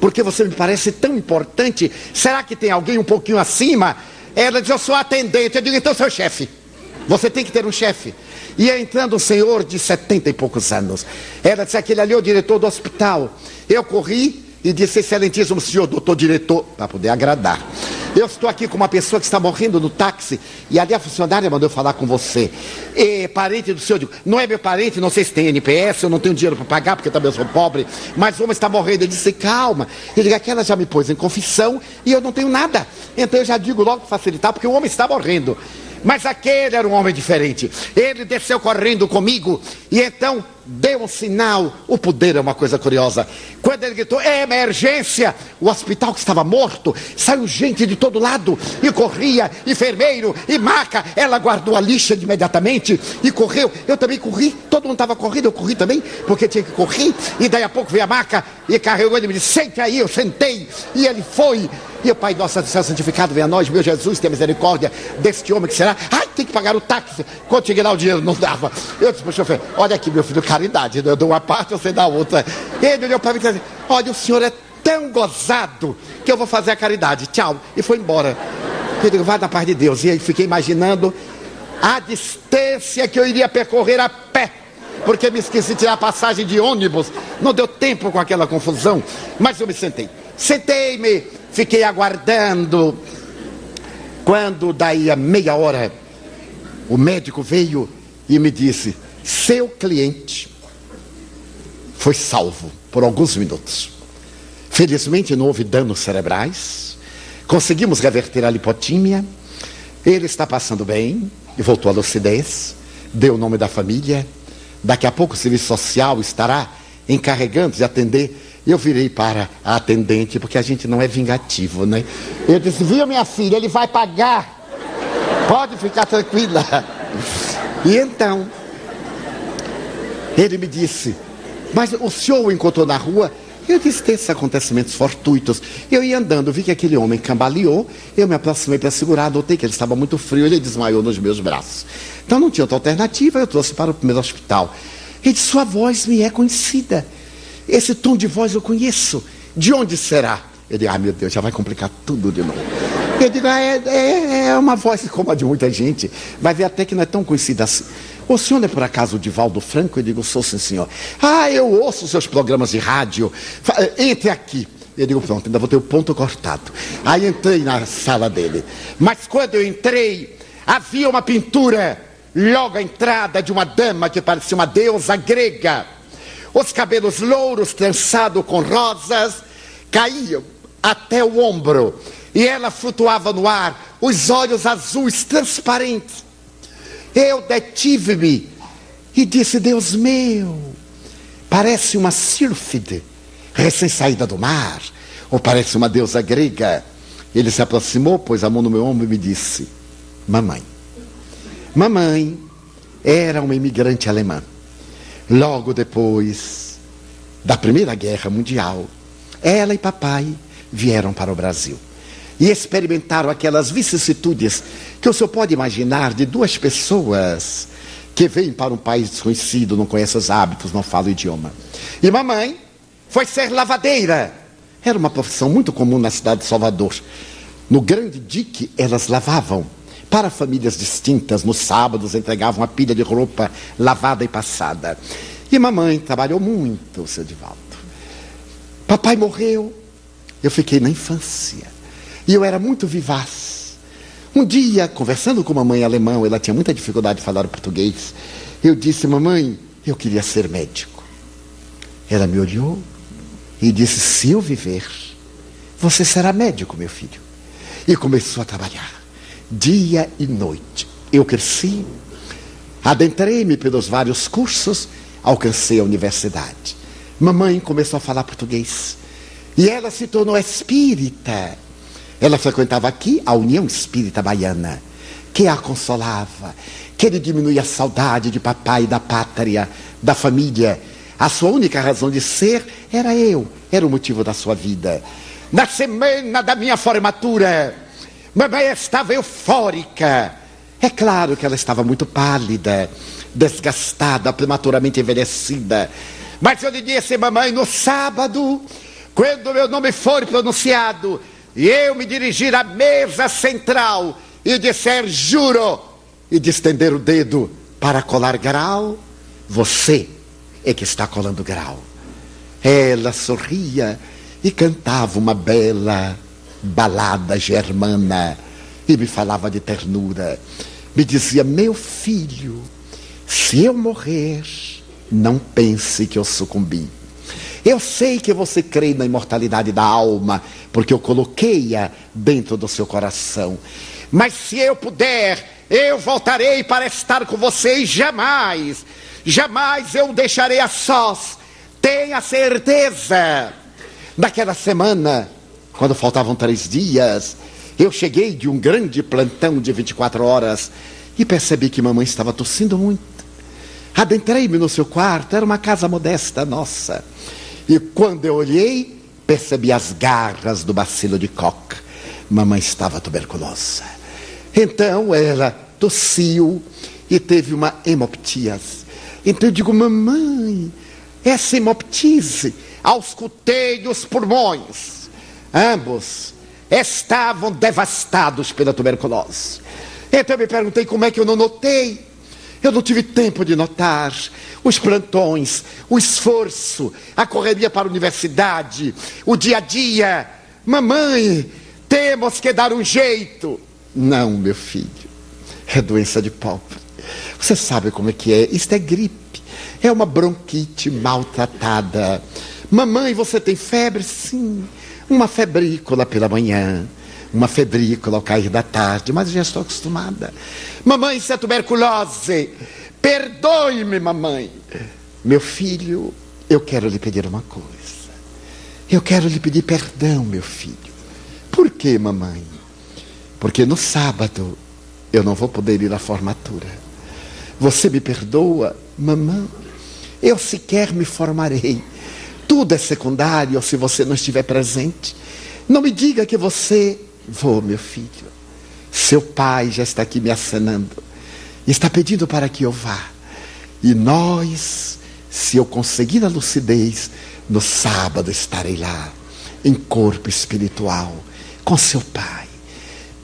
Porque você me parece tão importante. Será que tem alguém um pouquinho acima? Ela diz, eu sou atendente. Eu digo, então seu chefe. Você tem que ter um chefe. E entrando um senhor de setenta e poucos anos. Ela disse, aquele ali é o diretor do hospital. Eu corri e disse, excelentíssimo senhor, doutor diretor, para poder agradar. Eu estou aqui com uma pessoa que está morrendo no táxi e ali a funcionária mandou falar com você. E, parente do senhor, digo, não é meu parente, não sei se tem NPS, eu não tenho dinheiro para pagar porque também sou pobre, mas homem está morrendo. Ele disse, calma. Ele digo, aquela já me pôs em confissão e eu não tenho nada. Então eu já digo logo para facilitar, porque o homem está morrendo. Mas aquele era um homem diferente. Ele desceu correndo comigo e então deu um sinal. O poder é uma coisa curiosa. Quando ele gritou, é emergência, o hospital que estava morto, saiu gente de todo lado e corria, enfermeiro e maca. Ela guardou a lixa imediatamente e correu. Eu também corri, todo mundo estava correndo, eu corri também, porque tinha que correr. E daí a pouco veio a maca e carregou ele e me disse: sente aí, eu sentei. E ele foi. O Pai nosso céu santificado venha a nós, meu Jesus, tenha misericórdia deste homem que será. Ai, tem que pagar o táxi. Quando cheguei lá o dinheiro não dava. Eu disse para o chofer, olha aqui, meu filho, caridade. Eu dou uma parte, você dá outra. Ele olhou para mim e disse, olha, o senhor é tão gozado que eu vou fazer a caridade. Tchau. E foi embora. Eu digo, vai da paz de Deus. E aí fiquei imaginando a distância que eu iria percorrer a pé. Porque me esqueci de tirar a passagem de ônibus. Não deu tempo com aquela confusão. Mas eu me sentei. Sentei-me, fiquei aguardando. Quando daí a meia hora, o médico veio e me disse: seu cliente foi salvo por alguns minutos. Felizmente não houve danos cerebrais. Conseguimos reverter a lipotímia. Ele está passando bem e voltou à lucidez. Deu o nome da família. Daqui a pouco o serviço social estará encarregando de atender. Eu virei para a atendente, porque a gente não é vingativo, né? Eu disse, viu minha filha, ele vai pagar. Pode ficar tranquila. E então, ele me disse, mas o senhor o encontrou na rua? Eu disse, tem esses acontecimentos fortuitos. Eu ia andando, vi que aquele homem cambaleou, eu me aproximei para segurar, notei que ele estava muito frio, ele desmaiou nos meus braços. Então não tinha outra alternativa, eu trouxe para o primeiro hospital. Ele disse, sua voz me é conhecida. Esse tom de voz eu conheço. De onde será? Disse, ah meu Deus, já vai complicar tudo de novo. Eu digo, ah, é, é, é uma voz como a de muita gente. Vai ver até que não é tão conhecida assim. O senhor é por acaso o Divaldo Franco? Eu digo, sou sim, senhor. Ah, eu ouço seus programas de rádio. Entre aqui. Eu digo, pronto, ainda vou ter o ponto cortado. Aí entrei na sala dele. Mas quando eu entrei, havia uma pintura logo à entrada de uma dama que parecia uma deusa grega. Os cabelos louros trançados com rosas, caíam até o ombro e ela flutuava no ar, os olhos azuis transparentes. Eu detive-me e disse: Deus meu, parece uma sílfide recém-saída do mar, ou parece uma deusa grega. Ele se aproximou, pôs a mão no meu ombro e me disse: Mamãe. Mamãe era uma imigrante alemã. Logo depois da Primeira Guerra Mundial, ela e papai vieram para o Brasil e experimentaram aquelas vicissitudes que o senhor pode imaginar de duas pessoas que vêm para um país desconhecido, não conhecem os hábitos, não falam o idioma. E mamãe foi ser lavadeira. Era uma profissão muito comum na cidade de Salvador. No grande dique, elas lavavam. Para famílias distintas, nos sábados entregavam uma pilha de roupa lavada e passada. E mamãe trabalhou muito, seu Divaldo. Papai morreu, eu fiquei na infância. E eu era muito vivaz. Um dia, conversando com uma mãe alemã, ela tinha muita dificuldade de falar português. Eu disse, mamãe, eu queria ser médico. Ela me olhou e disse: Se eu viver, você será médico, meu filho. E começou a trabalhar, dia e noite. Eu cresci, adentrei-me pelos vários cursos, alcancei a universidade. Mamãe começou a falar português. E ela se tornou espírita. Ela frequentava aqui a União Espírita Baiana, que a consolava, que ele diminuía a saudade de papai, da pátria, da família. A sua única razão de ser era eu, era o motivo da sua vida. Na semana da minha formatura, mamãe estava eufórica. É claro que ela estava muito pálida, desgastada, prematuramente envelhecida. Mas eu lhe disse, mamãe, no sábado, quando meu nome for pronunciado, e eu me dirigir à mesa central e disser juro, e de estender o dedo para colar grau, você é que está colando grau. Ela sorria e cantava uma bela balada germana e me falava de ternura. Me dizia: Meu filho, se eu morrer, não pense que eu sucumbi. Eu sei que você crê na imortalidade da alma, porque eu coloquei-a dentro do seu coração. Mas se eu puder, eu voltarei para estar com você e jamais, jamais eu o deixarei a sós. Tenha certeza. Naquela semana, quando faltavam três dias, eu cheguei de um grande plantão de 24 horas e percebi que mamãe estava tossindo muito. Adentrei-me no seu quarto, era uma casa modesta nossa. E quando eu olhei, percebi as garras do bacilo de Koch. Mamãe estava tuberculosa. Então ela tossiu e teve uma hemoptise. Então eu digo, mamãe, essa hemoptise auscultei os pulmões. Ambos estavam devastados pela tuberculose. Então eu me perguntei como é que eu não notei. Eu não tive tempo de notar os plantões, o esforço, a correria para a universidade, o dia a dia. Mamãe, temos que dar um jeito. Não, meu filho, é doença de pobre. Você sabe como é que é? Isto é gripe. É uma bronquite maltratada. Mamãe, você tem febre? Sim. Uma febrícula pela manhã, uma febrícula ao cair da tarde, mas já estou acostumada. Mamãe, isso é tuberculose. Perdoe-me, mamãe. Meu filho, eu quero lhe pedir uma coisa. Eu quero lhe pedir perdão, meu filho. Por quê, mamãe? Porque no sábado eu não vou poder ir à formatura. Você me perdoa, mamãe? Eu sequer me formarei. Tudo é secundário se você não estiver presente. Não me diga que você. Vou, meu filho. Seu pai já está aqui me acenando. Está pedindo para que eu vá. E nós, se eu conseguir a lucidez, no sábado estarei lá, em corpo espiritual, com seu pai.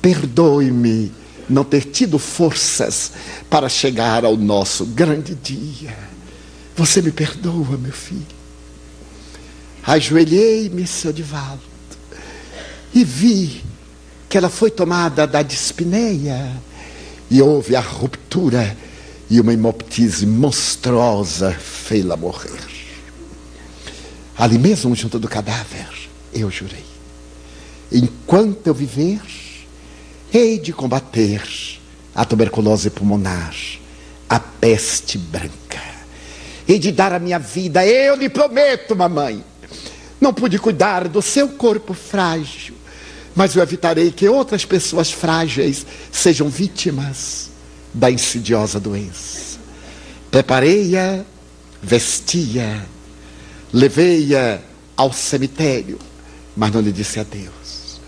Perdoe-me não ter tido forças para chegar ao nosso grande dia. Você me perdoa, meu filho. Ajoelhei-me, seu Divaldo, e vi que ela foi tomada da dispneia e houve a ruptura e uma hemoptise monstruosa fez-la morrer. Ali mesmo, junto do cadáver, eu jurei. Enquanto eu viver, hei de combater a tuberculose pulmonar, a peste branca. Hei de dar a minha vida, eu lhe prometo, mamãe. Não pude cuidar do seu corpo frágil, mas eu evitarei que outras pessoas frágeis sejam vítimas da insidiosa doença. Preparei-a, vestia, levei-a ao cemitério, mas não lhe disse adeus.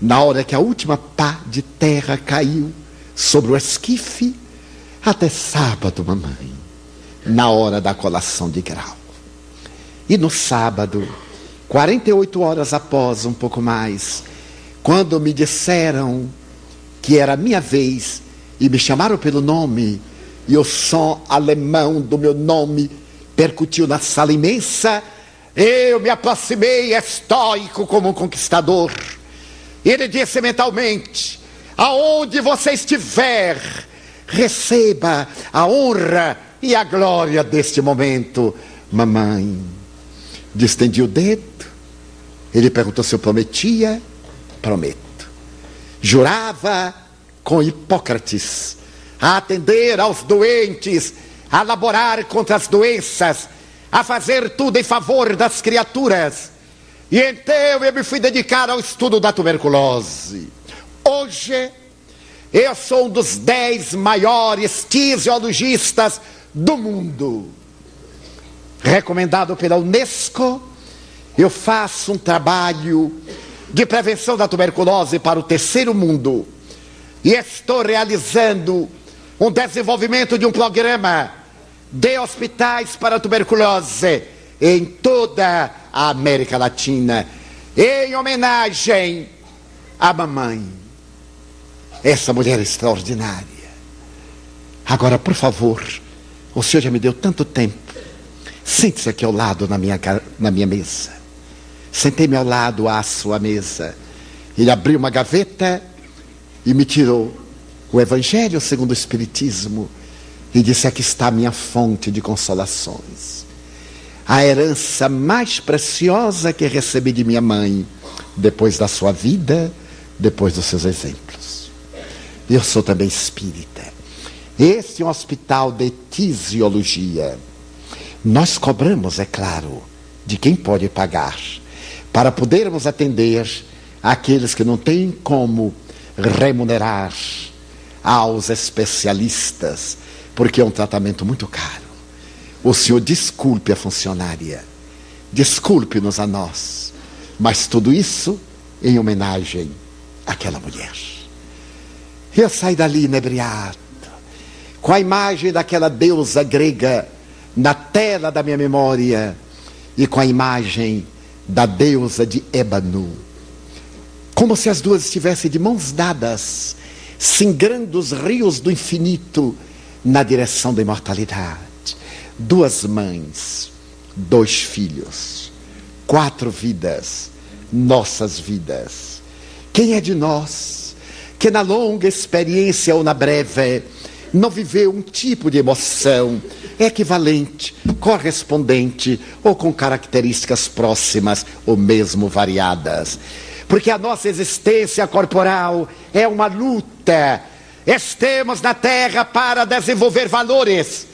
Na hora que a última pá de terra caiu sobre o esquife, até sábado, mamãe, na hora da colação de grau. E no sábado, 48 horas após, um pouco mais, quando me disseram que era minha vez e me chamaram pelo nome, e o som alemão do meu nome percutiu na sala imensa, eu me aproximei estoico como um conquistador. Ele disse mentalmente: aonde você estiver, receba a honra e a glória deste momento, mamãe. Distendi o dedo, ele perguntou se eu prometia, prometo. Jurava com Hipócrates a atender aos doentes, a laborar contra as doenças, a fazer tudo em favor das criaturas. E então eu me fui dedicar ao estudo da tuberculose. Hoje, eu sou um dos dez maiores fisiologistas do mundo. Recomendado pela Unesco, eu faço um trabalho de prevenção da tuberculose para o terceiro mundo. E estou realizando um desenvolvimento de um programa de hospitais para tuberculose em toda a América Latina, em homenagem à mamãe, essa mulher extraordinária. Agora, por favor, o senhor já me deu tanto tempo. Sente-se aqui ao lado na minha, na minha mesa. Sentei-me ao lado à sua mesa. Ele abriu uma gaveta e me tirou o Evangelho segundo o Espiritismo e disse: Aqui está a minha fonte de consolações. A herança mais preciosa que recebi de minha mãe, depois da sua vida, depois dos seus exemplos. Eu sou também espírita. Este é um hospital de tisiologia. Nós cobramos, é claro, de quem pode pagar, para podermos atender aqueles que não têm como remunerar aos especialistas, porque é um tratamento muito caro. O senhor desculpe a funcionária, desculpe-nos a nós, mas tudo isso em homenagem àquela mulher. Eu saí dali inebriado, com a imagem daquela deusa grega na tela da minha memória e com a imagem da deusa de Ébano. Como se as duas estivessem de mãos dadas, singrando os rios do infinito na direção da imortalidade. Duas mães, dois filhos, quatro vidas, nossas vidas. Quem é de nós que na longa experiência ou na breve não viveu um tipo de emoção equivalente, correspondente ou com características próximas ou mesmo variadas? Porque a nossa existência corporal é uma luta Estemos na terra para desenvolver valores.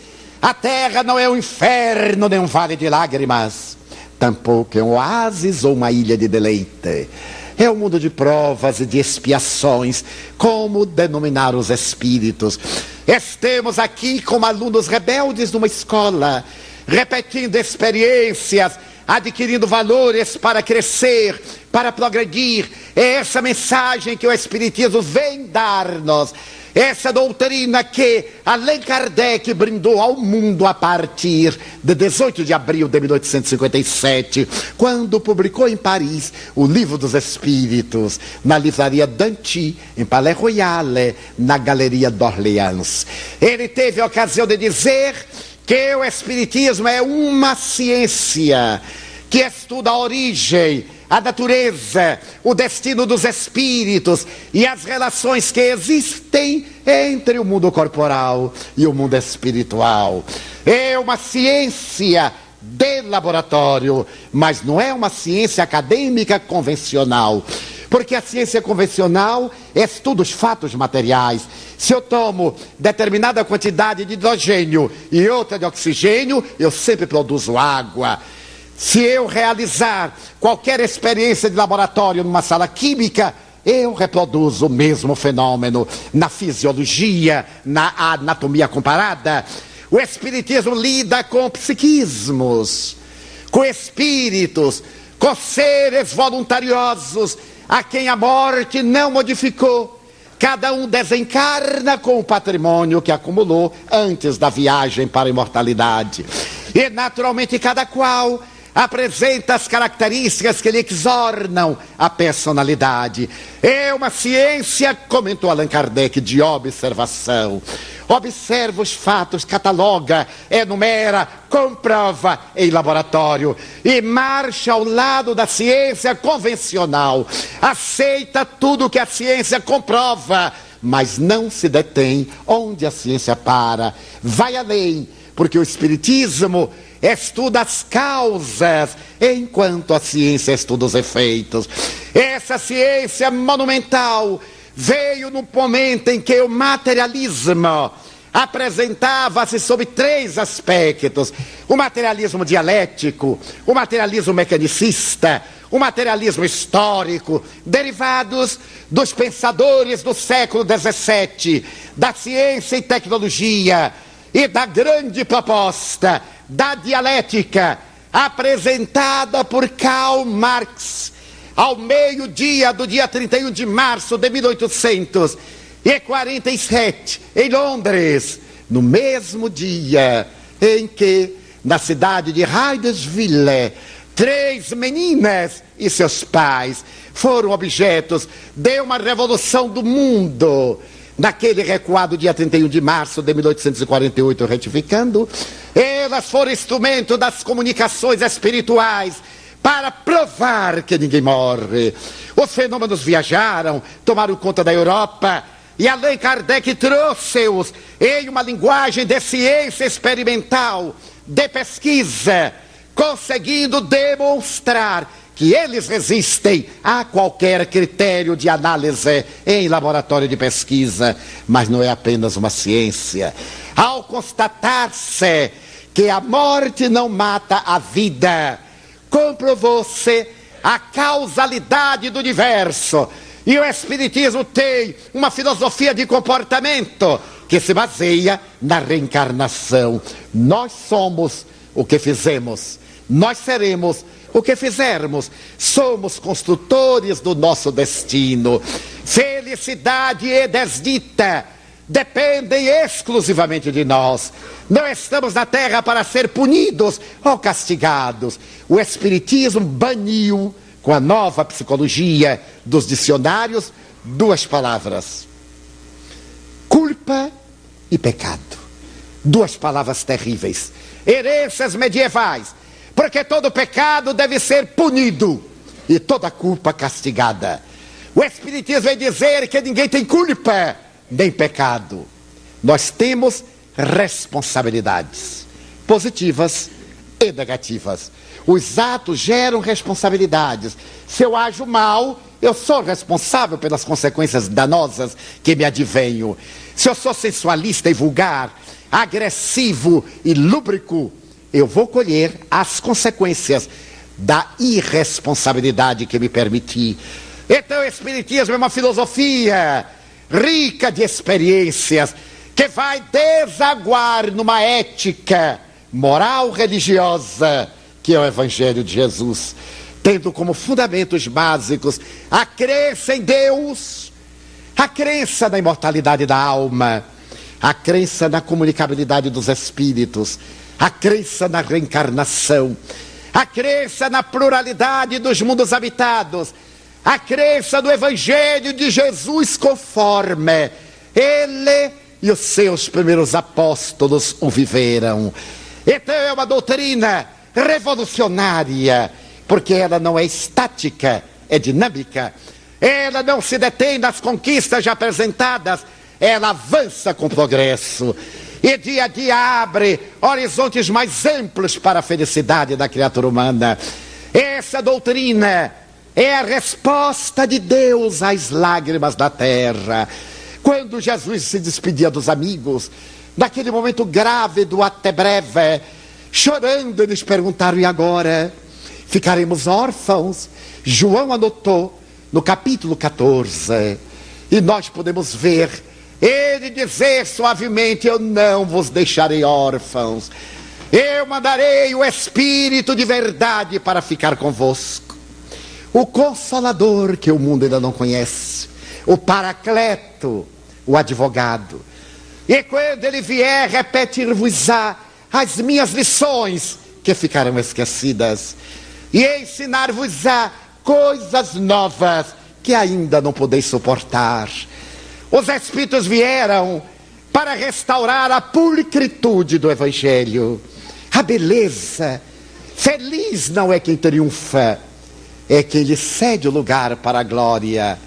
A terra não é um inferno nem um vale de lágrimas. Tampouco é um oásis ou uma ilha de deleite. É um mundo de provas e de expiações, como denominar os espíritos. Estemos aqui como alunos rebeldes numa escola, repetindo experiências, adquirindo valores para crescer, para progredir. É essa mensagem que o Espiritismo vem dar-nos. Essa doutrina que Allan Kardec brindou ao mundo a partir de 18 de abril de 1857, quando publicou em Paris o Livro dos Espíritos, na livraria Danty, em Palais Royal, na Galeria d'Orléans. Ele teve a ocasião de dizer que o Espiritismo é uma ciência que estuda a origem, a natureza, o destino dos espíritos e as relações que existem entre o mundo corporal e o mundo espiritual. É uma ciência de laboratório, mas não é uma ciência acadêmica convencional. Porque a ciência convencional estuda os fatos materiais. Se eu tomo determinada quantidade de hidrogênio e outra de oxigênio, eu sempre produzo água. Se eu realizar qualquer experiência de laboratório numa sala química, eu reproduzo o mesmo fenômeno na fisiologia, na anatomia comparada. O Espiritismo lida com psiquismos, com espíritos, com seres voluntariosos a quem a morte não modificou. Cada um desencarna com o patrimônio que acumulou antes da viagem para a imortalidade. E naturalmente cada qual apresenta as características que lhe exornam a personalidade. É uma ciência, comentou Allan Kardec, de observação. Observa os fatos, cataloga, enumera, comprova em laboratório e marcha ao lado da ciência convencional. Aceita tudo que a ciência comprova, mas não se detém onde a ciência para. Vai além, porque o Espiritismo estuda as causas, enquanto a ciência estuda os efeitos. Essa ciência monumental veio no momento em que o materialismo apresentava-se sob três aspectos: o materialismo dialético, o materialismo mecanicista, o materialismo histórico, derivados dos pensadores do século XVII, da ciência e tecnologia e da grande proposta da dialética apresentada por Karl Marx ao meio-dia do dia 31 de março de 1847, em Londres, no mesmo dia em que, na cidade de Hydesville, três meninas e seus pais foram objetos de uma revolução do mundo. Naquele recuado dia 31 de março de 1848, retificando, elas foram instrumento das comunicações espirituais para provar que ninguém morre. Os fenômenos viajaram, tomaram conta da Europa, e Allan Kardec trouxe-os em uma linguagem de ciência experimental, de pesquisa, conseguindo demonstrar que eles resistem a qualquer critério de análise em laboratório de pesquisa, mas não é apenas uma ciência. Ao constatar-se que a morte não mata a vida, comprovou-se a causalidade do universo. E o Espiritismo tem uma filosofia de comportamento que se baseia na reencarnação. Nós somos o que fizemos, nós seremos o que fizermos, somos construtores do nosso destino. Felicidade e desdita dependem exclusivamente de nós. Não estamos na terra para ser punidos ou castigados. O Espiritismo baniu, com a nova psicologia dos dicionários, duas palavras: culpa e pecado. Duas palavras terríveis. Heranças medievais porque todo pecado deve ser punido e toda culpa castigada. O Espiritismo vem dizer que ninguém tem culpa nem pecado. Nós temos responsabilidades positivas e negativas. Os atos geram responsabilidades. Se eu ajo mal, eu sou responsável pelas consequências danosas que me advenho. Se eu sou sensualista e vulgar, agressivo e lúbrico, eu vou colher as consequências da irresponsabilidade que me permiti. Então, o Espiritismo é uma filosofia rica de experiências que vai desaguar numa ética moral religiosa que é o Evangelho de Jesus, tendo como fundamentos básicos a crença em Deus, a crença na imortalidade da alma, a crença na comunicabilidade dos espíritos a crença na reencarnação, a crença na pluralidade dos mundos habitados, a crença no Evangelho de Jesus conforme ele e os seus primeiros apóstolos o viveram. Então é uma doutrina revolucionária, porque ela não é estática, é dinâmica. Ela não se detém nas conquistas já apresentadas, ela avança com progresso. e dia a dia abre horizontes mais amplos para a felicidade da criatura humana. Essa doutrina é a resposta de Deus às lágrimas da terra. Quando Jesus se despedia dos amigos, naquele momento grávido até breve, chorando, eles perguntaram: e agora? Ficaremos órfãos? João anotou no capítulo 14, e nós podemos ver ele dizer suavemente: Eu não vos deixarei órfãos, eu mandarei o Espírito de verdade para ficar convosco o consolador que o mundo ainda não conhece, o paracleto, o advogado. E quando ele vier, repetir-vos-á as minhas lições que ficarão esquecidas, e ensinar-vos-á coisas novas que ainda não podeis suportar. Os Espíritos vieram para restaurar a pulcritude do Evangelho, a beleza. Feliz não é quem triunfa, é quem lhe cede o lugar para a glória.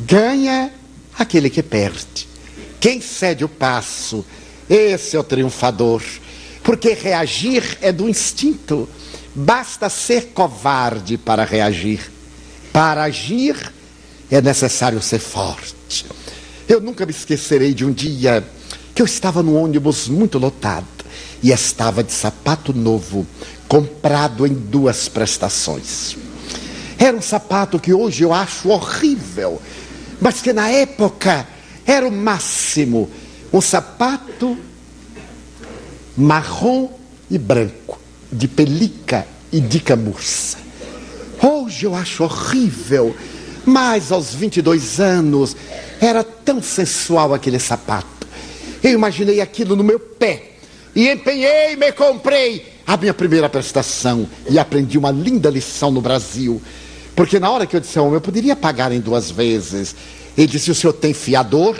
Ganha aquele que perde. Quem cede o passo, esse é o triunfador. Porque reagir é do instinto. Basta ser covarde para reagir. Para agir é necessário ser forte. Eu nunca me esquecerei de um dia que eu estava no ônibus muito lotado e estava de sapato novo, comprado em duas prestações. Era um sapato que hoje eu acho horrível, mas que na época era o máximo. Um sapato marrom e branco, de pelica e de camurça. Hoje eu acho horrível, mas aos 22 anos era tão sensual aquele sapato. Eu imaginei aquilo no meu pé e empenhei, me comprei a minha primeira prestação e aprendi uma linda lição no Brasil. Porque na hora que eu disse ao homem, eu poderia pagar em duas vezes. Ele disse: O senhor tem fiador?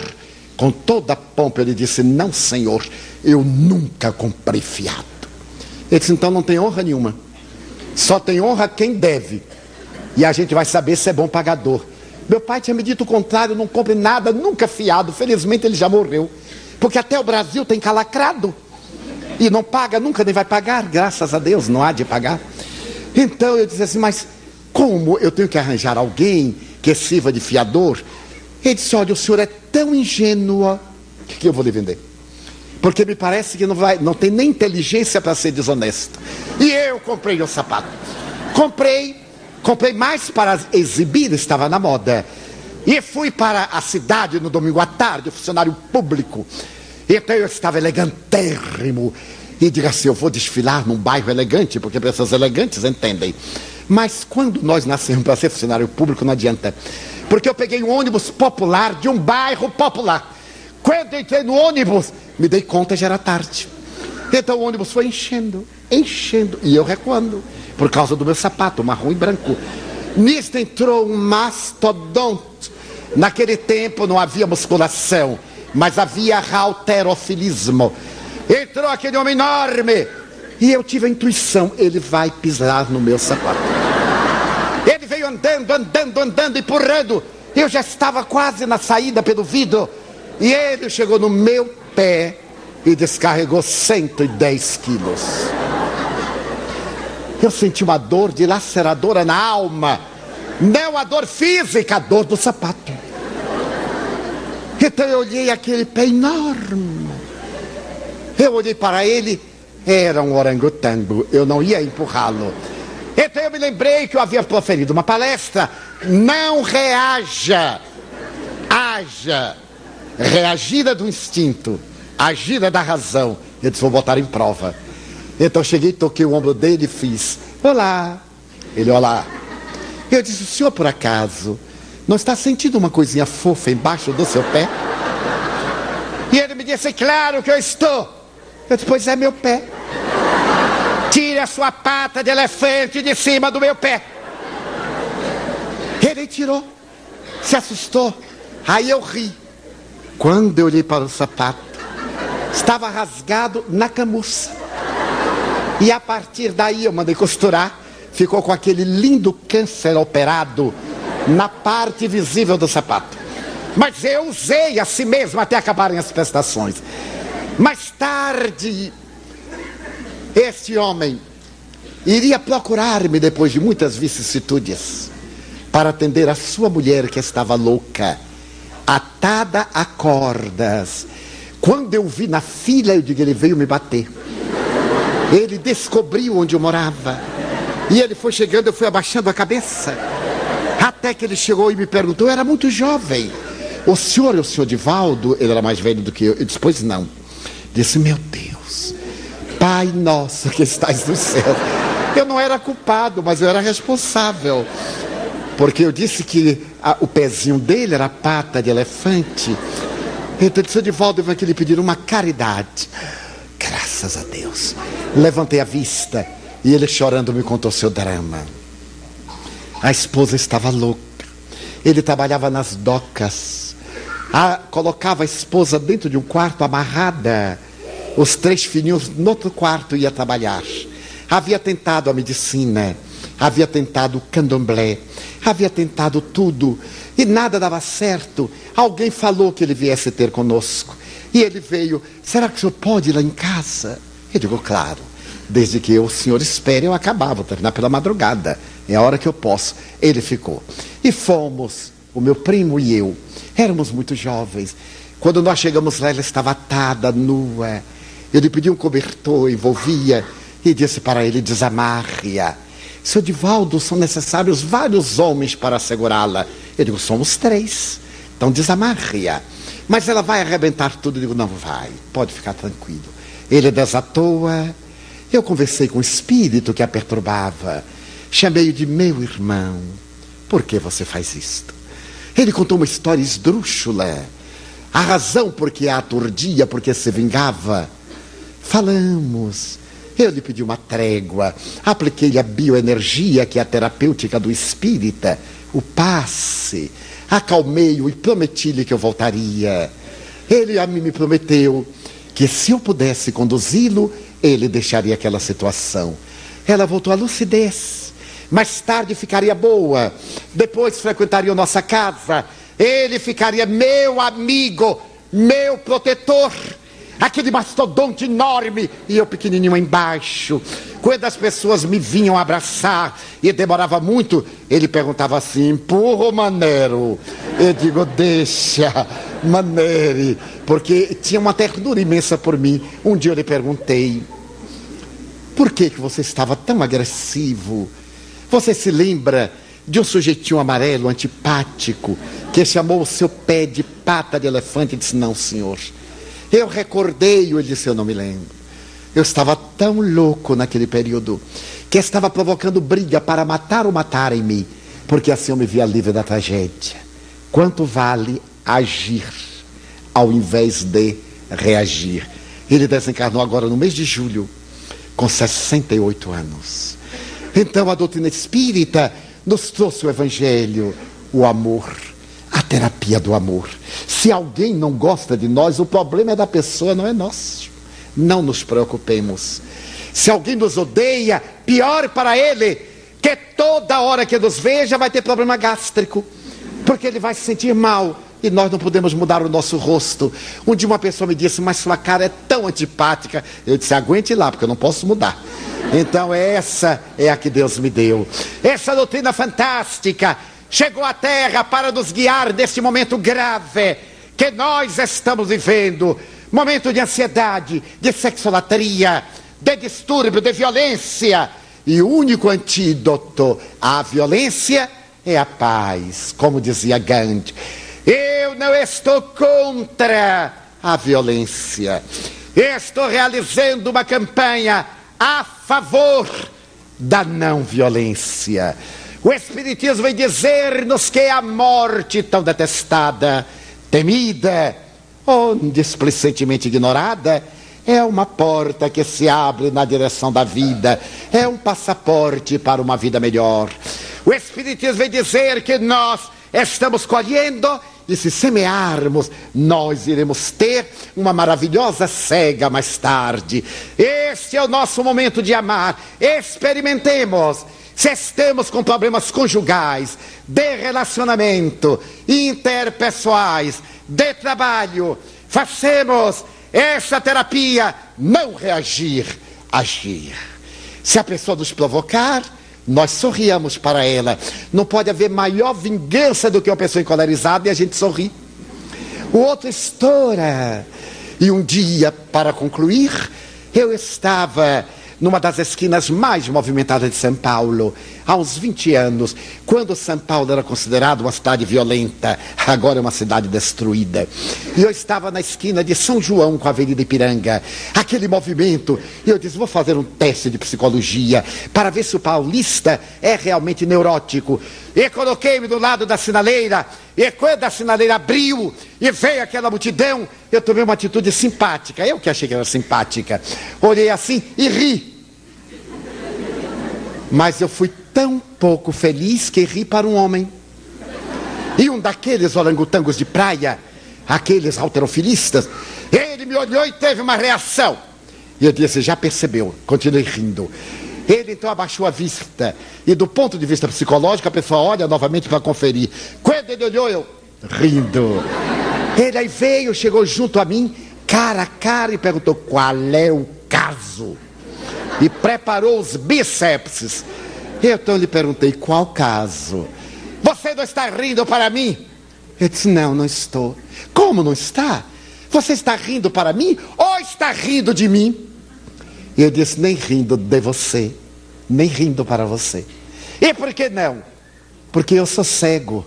Com toda a pompa, ele disse: Não, senhor, eu nunca comprei fiado. Ele disse: Então não tem honra nenhuma. Só tem honra quem deve. E a gente vai saber se é bom pagador. Meu pai tinha me dito o contrário: não compre nada, nunca fiado. Felizmente ele já morreu. Porque até o Brasil tem calacrado. E não paga, nunca nem vai pagar, graças a Deus, não há de pagar. Então eu disse assim: Mas como eu tenho que arranjar alguém que sirva de fiador? Ele disse: Olha, o senhor é tão ingênua que eu vou lhe vender. Porque me parece que não, vai, não tem nem inteligência para ser desonesto. E eu comprei o sapato. Comprei, comprei mais para exibir, estava na moda. E fui para a cidade no domingo à tarde, funcionário público. Então eu estava elegantérrimo. E diga assim: eu vou desfilar num bairro elegante, porque pessoas elegantes entendem. Mas quando nós nascemos para ser funcionário público, não adianta. Porque eu peguei um ônibus popular de um bairro popular. Quando entrei no ônibus, me dei conta já era tarde. Então o ônibus foi enchendo, enchendo, e eu recuando, por causa do meu sapato, marrom e branco. Nisto entrou um mastodonte. Naquele tempo não havia musculação, mas havia halterofilismo. Entrou aquele homem enorme, e eu tive a intuição, ele vai pisar no meu sapato. Veio andando, andando, andando, empurrando. Eu já estava quase na saída pelo vidro. E ele chegou no meu pé e descarregou 110 quilos. Eu senti uma dor dilaceradora na alma. Não a dor física, a dor do sapato. Então eu olhei aquele pé enorme. Eu olhei para ele era um orangotango, eu não ia empurrá-lo. Então eu me lembrei que eu havia proferido uma palestra. Não reaja, haja. Reagida do instinto, agida da razão. Eu disse, vou botar em prova. Então cheguei, toquei o ombro dele e fiz, olá. Ele, olá. Eu disse, o senhor por acaso não está sentindo uma coisinha fofa embaixo do seu pé? E ele me disse, claro que eu estou. Eu disse, pois é meu pé. A sua pata de elefante de cima do meu pé. Ele tirou, se assustou. Aí eu ri. Quando eu olhei para o sapato, estava rasgado na camurça. E a partir daí eu mandei costurar, ficou com aquele lindo câncer operado na parte visível do sapato. Mas eu usei a si mesmo até acabarem as prestações. Mais tarde, este homem iria procurar-me depois de muitas vicissitudes para atender a sua mulher que estava louca, atada a cordas. Quando eu vi na fila, eu digo, ele veio me bater. Ele descobriu onde eu morava. E ele foi chegando, eu fui abaixando a cabeça. Até que ele chegou e me perguntou, eu era muito jovem. O senhor é o senhor Divaldo? Ele era mais velho do que eu. Eu disse, pois não. Disse, meu Deus, Pai nosso que estás no céu. Eu não era culpado, mas eu era responsável. Porque eu disse que a, o pezinho dele era pata de elefante. Então, disse, Divaldo, eu vou aqui lhe pedir uma caridade. Graças a Deus. Levantei a vista e ele chorando me contou seu drama. A esposa estava louca. Ele trabalhava nas docas. A, colocava a esposa dentro de um quarto amarrada. Os três filhinhos no outro quarto ia trabalhar. Havia tentado a medicina, havia tentado o candomblé, havia tentado tudo e nada dava certo. Alguém falou que ele viesse ter conosco. E ele veio. Será que o senhor pode ir lá em casa? Eu digo, claro. Desde que o senhor espere, eu acabava, vou terminar pela madrugada. É a hora que eu posso. Ele ficou. E fomos, o meu primo e eu. Éramos muito jovens. Quando nós chegamos lá, ela estava atada, nua. Eu lhe pedi um cobertor, envolvia, e disse para ele: desamarre-a. Seu Divaldo, são necessários vários homens para segurá-la. Eu digo: somos três. Então desamarre-a. Mas ela vai arrebentar tudo. Eu digo: não vai, pode ficar tranquilo. Ele desatou-a eu conversei com o espírito que a perturbava. Chamei-o de meu irmão. Por que você faz isto? Ele contou uma história esdrúxula. A razão por que a aturdia, porque se vingava. Falamos. Eu lhe pedi uma trégua. Apliquei a bioenergia, que é a terapêutica do espírita, o passe. Acalmei-o e prometi-lhe que eu voltaria. Ele a mim me prometeu que se eu pudesse conduzi-lo, ele deixaria aquela situação. Ela voltou à lucidez. Mais tarde ficaria boa. Depois frequentaria a nossa casa. Ele ficaria meu amigo, meu protetor. Aquele mastodonte enorme e eu pequenininho embaixo. Quando as pessoas me vinham abraçar e demorava muito, ele perguntava assim: empurra, Manero? Eu digo: deixa, Manere, porque tinha uma ternura imensa por mim. Um dia eu lhe perguntei: por que, que você estava tão agressivo? Você se lembra de um sujeitinho amarelo, antipático, que chamou o seu pé de pata de elefante e disse: Não, senhor. Eu recordei, ele disse: Eu não me lembro. Eu estava tão louco naquele período que estava provocando briga para matar ou matarem-me, porque assim eu me via livre da tragédia. Quanto vale agir ao invés de reagir? Ele desencarnou agora no mês de julho com 68 anos. Então a doutrina espírita nos trouxe o evangelho, o amor, terapia do amor. Se alguém não gosta de nós, o problema é da pessoa, não é nosso. Não nos preocupemos. Se alguém nos odeia, pior para ele, que toda hora que nos veja vai ter problema gástrico, porque ele vai se sentir mal e nós não podemos mudar o nosso rosto. Um dia uma pessoa me disse, mas sua cara é tão antipática. Eu disse, aguente lá, porque eu não posso mudar. Então essa é a que Deus me deu. Essa doutrina fantástica chegou à Terra para nos guiar nesse momento grave que nós estamos vivendo. Momento de ansiedade, de sexolatria, de distúrbio, de violência. E o único antídoto à violência é a paz, como dizia Gandhi. Eu não estou contra a violência. Estou realizando uma campanha a favor da não violência. O Espiritismo vem dizer-nos que a morte tão detestada, temida ou displicentemente ignorada, é uma porta que se abre na direção da vida, é um passaporte para uma vida melhor. O Espiritismo vem dizer que nós estamos colhendo e se semearmos, nós iremos ter uma maravilhosa cega mais tarde. Este é o nosso momento de amar. Experimentemos. Se estamos com problemas conjugais, de relacionamento, interpessoais, de trabalho, façamos Essa terapia, não reagir, agir. Se a pessoa nos provocar, nós sorriamos para ela. Não pode haver maior vingança do que uma pessoa encolarizada e a gente sorri. O outro estoura. E um dia, para concluir, eu estava numa das esquinas mais movimentadas de São Paulo, há uns 20 anos, quando São Paulo era considerado uma cidade violenta, agora é uma cidade destruída. E eu estava na esquina de São João com a Avenida Ipiranga, aquele movimento, e eu disse: vou fazer um teste de psicologia para ver se o paulista é realmente neurótico. E coloquei-me do lado da sinaleira, e quando a sinaleira abriu e veio aquela multidão, eu tomei uma atitude simpática, eu que achei que era simpática. Olhei assim e ri. Mas eu fui tão pouco feliz que ri para um homem. E um daqueles orangotangos de praia, aqueles alterofilistas, ele me olhou e teve uma reação. E eu disse: já percebeu, continuei rindo. Ele então abaixou a vista. E do ponto de vista psicológico, a pessoa olha novamente para conferir. Quando ele olhou, eu rindo. Ele aí veio, chegou junto a mim, cara a cara, e perguntou: qual é o caso? E preparou os bíceps. Eu então lhe perguntei: qual caso? Você não está rindo para mim? Ele disse: não, não estou. Como não está? Você está rindo para mim ou está rindo de mim? E eu disse: nem rindo de você, nem rindo para você. E por que não? Porque eu sou cego.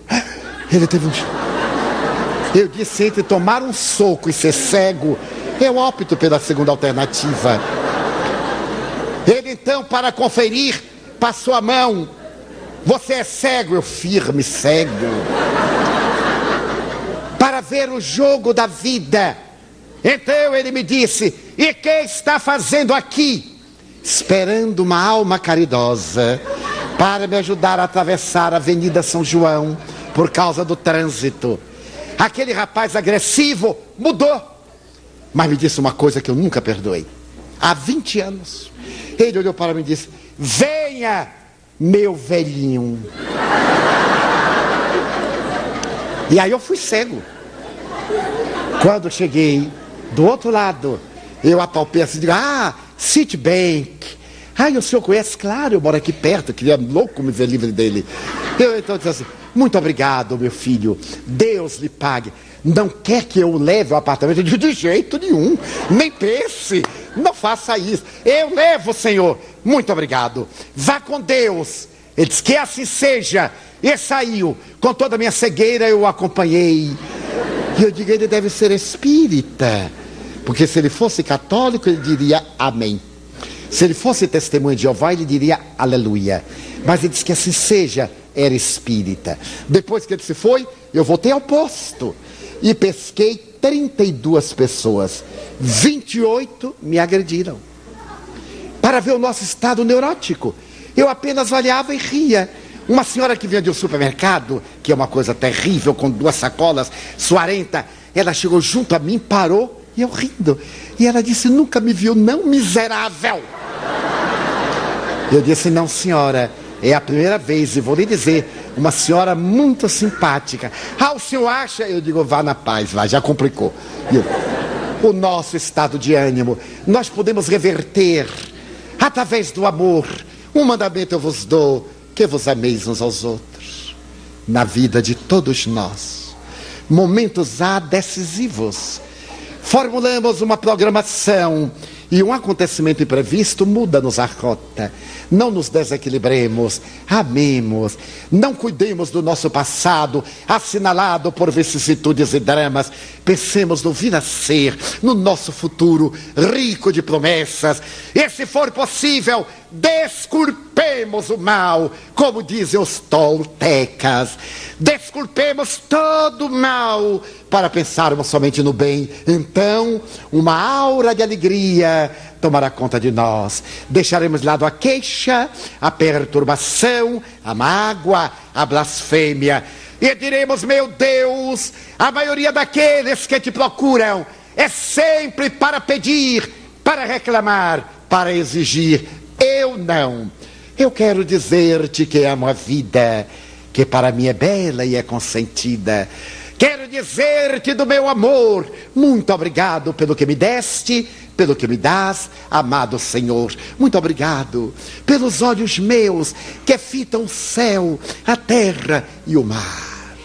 Ele teve um. Eu disse: entre tomar um soco e ser cego, eu opto pela segunda alternativa. Ele então, para conferir, passou a mão. Você é cego, eu firme cego. Para ver o jogo da vida. Então ele me disse: E que está fazendo aqui? Esperando uma alma caridosa para me ajudar a atravessar a Avenida São João por causa do trânsito. Aquele rapaz agressivo mudou, mas me disse uma coisa que eu nunca perdoei. Há 20 anos, ele olhou para mim e disse: Venha, meu velhinho. E aí eu fui cego. Quando cheguei do outro lado, eu apalpei assim, digo, ah, Citibank. Ah, o senhor conhece? Claro, eu moro aqui perto, queria louco me ver livre dele. Eu então disse assim, muito obrigado, meu filho, Deus lhe pague. Não quer que eu leve o apartamento? de de jeito nenhum, nem pense, não faça isso. Eu levo, Senhor, muito obrigado. Vá com Deus. Ele disse que assim seja. E saiu. Com toda a minha cegueira eu o acompanhei. E eu digo, ele deve ser espírita. Porque se ele fosse católico, ele diria amém. Se ele fosse testemunho de Jeová, ele diria aleluia. Mas ele disse que assim seja, era espírita. Depois que ele se foi, eu voltei ao posto e pesquei 32 pessoas. 28 me agrediram. Para ver o nosso estado neurótico. Eu apenas olhava e ria. Uma senhora que vinha de um supermercado, que é uma coisa terrível, com duas sacolas, suarenta, ela chegou junto a mim, parou e eu rindo. E ela disse: Nunca me viu, não miserável. Eu disse: Não, senhora, é a primeira vez, e vou lhe dizer, uma senhora muito simpática. Ah, o senhor acha? Eu digo: Vá na paz, vá, já complicou. Eu, o nosso estado de ânimo, nós podemos reverter através do amor. Um mandamento eu vos dou que vos ameis uns aos outros, na vida de todos nós. Momentos há decisivos. Formulamos uma programação e um acontecimento imprevisto muda-nos a rota. Não nos desequilibremos, amemos, não cuidemos do nosso passado, assinalado por vicissitudes e dramas. Pensemos no vir a ser, no nosso futuro, rico de promessas. E se for possível, desculpemos o mal, como dizem os toltecas. Desculpemos todo o mal para pensarmos somente no bem. Então, uma aura de alegria tomará conta de nós. Deixaremos de lado a queixa, a perturbação, a mágoa, a blasfêmia. E diremos, meu Deus, a maioria daqueles que te procuram é sempre para pedir, para reclamar, para exigir. Eu não. Eu quero dizer-te que amo a vida, que para mim é bela e é consentida Quero dizer-te do meu amor, muito obrigado pelo que me deste, pelo que me dás, amado Senhor. Muito obrigado pelos olhos meus que fitam o céu, a terra e o mar,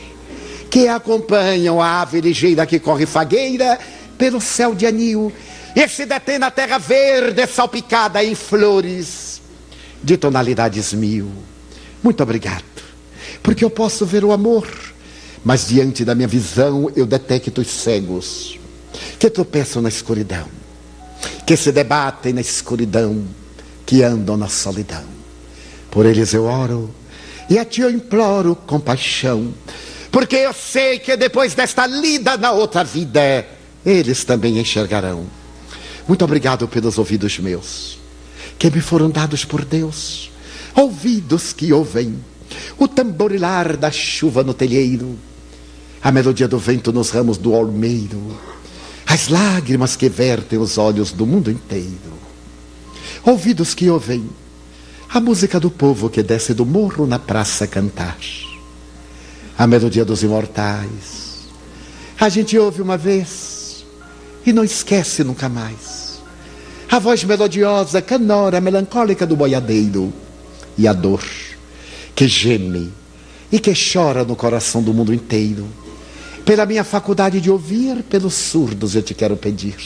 que acompanham a ave ligeira que corre fagueira pelo céu de anil e se detém na terra verde salpicada em flores de tonalidades mil. Muito obrigado, porque eu posso ver o amor mas diante da minha visão eu detecto os cegos que tropeçam na escuridão, que se debatem na escuridão, que andam na solidão. Por eles eu oro e a ti eu imploro compaixão, porque eu sei que depois desta lida na outra vida, eles também enxergarão. Muito obrigado pelos ouvidos meus, que me foram dados por Deus, ouvidos que ouvem o tamborilar da chuva no telheiro a melodia do vento nos ramos do olmeiro, as lágrimas que vertem os olhos do mundo inteiro, ouvidos que ouvem a música do povo que desce do morro na praça cantar, a melodia dos imortais. A gente ouve uma vez e não esquece nunca mais. A voz melodiosa, canora, melancólica do boiadeiro e a dor que geme e que chora no coração do mundo inteiro pela minha faculdade de ouvir, pelos surdos eu te quero pedir.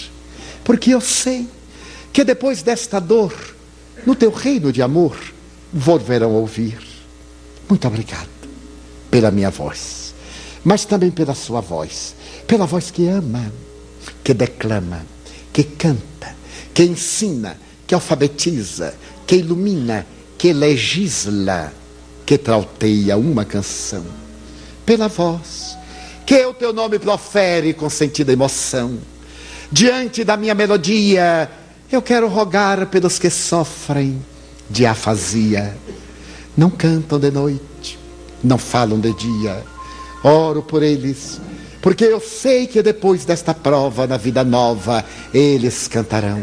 Porque eu sei que depois desta dor, no teu reino de amor, volverão ouvir. Muito obrigado pela minha voz, mas também pela sua voz, pela voz que ama, que declama, que canta, que ensina, que alfabetiza, que ilumina, que legisla, que trauteia uma canção. Pela voz que o teu nome profere com sentida emoção. Diante da minha melodia, eu quero rogar pelos que sofrem de afasia. Não cantam de noite, não falam de dia. Oro por eles, porque eu sei que depois desta prova, na vida nova, eles cantarão.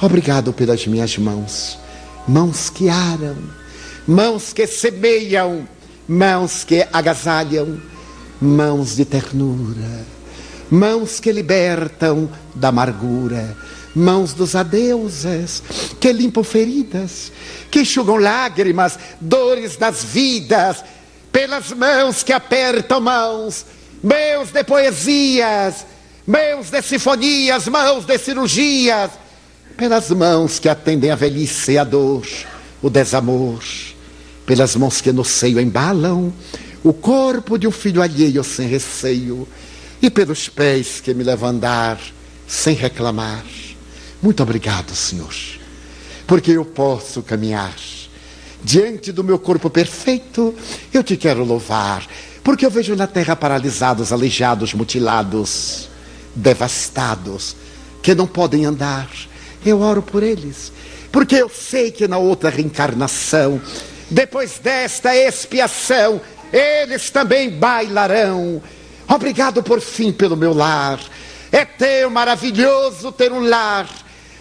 Obrigado pelas minhas mãos, mãos que aram, mãos que semeiam, mãos que agasalham mãos de ternura, mãos que libertam da amargura, mãos dos adeuses, que limpam feridas, que enxugam lágrimas, dores das vidas, pelas mãos que apertam mãos, mãos de poesias, mãos de sinfonias, mãos de cirurgias, pelas mãos que atendem a velhice e a dor, o desamor, pelas mãos que no seio embalam o corpo de um filho alheio sem receio, e pelos pés que me levam a andar sem reclamar. Muito obrigado, Senhor, porque eu posso caminhar. Diante do meu corpo perfeito, eu te quero louvar, porque eu vejo na terra paralisados, aleijados, mutilados, devastados, que não podem andar. Eu oro por eles, porque eu sei que na outra reencarnação, depois desta expiação, eles também bailarão. Obrigado por fim pelo meu lar. É teu maravilhoso ter um lar.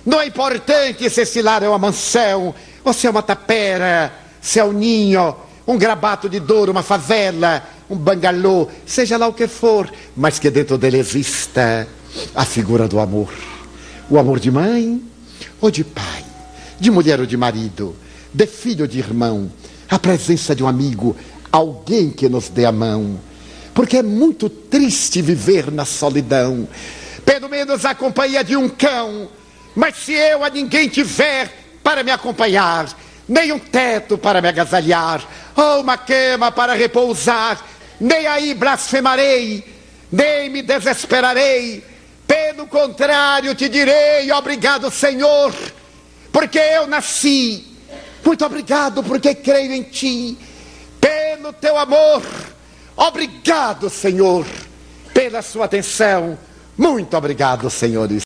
Não é importante se esse lar é uma mansão, ou se é uma tapera, se é um ninho, um grabato de dor, uma favela, um bangalô, seja lá o que for, mas que dentro dele exista a figura do amor. O amor de mãe ou de pai, de mulher ou de marido, de filho ou de irmão, a presença de um amigo, alguém que nos dê a mão. Porque é muito triste viver na solidão. Pelo menos a companhia de um cão. Mas se eu a ninguém tiver para me acompanhar, nem um teto para me agasalhar, ou uma cama para repousar, nem aí blasfemarei, nem me desesperarei. Pelo contrário, te direi: obrigado, Senhor, porque eu nasci. Muito obrigado, porque creio em Ti pelo teu amor. Obrigado, Senhor, pela sua atenção. Muito obrigado, senhores.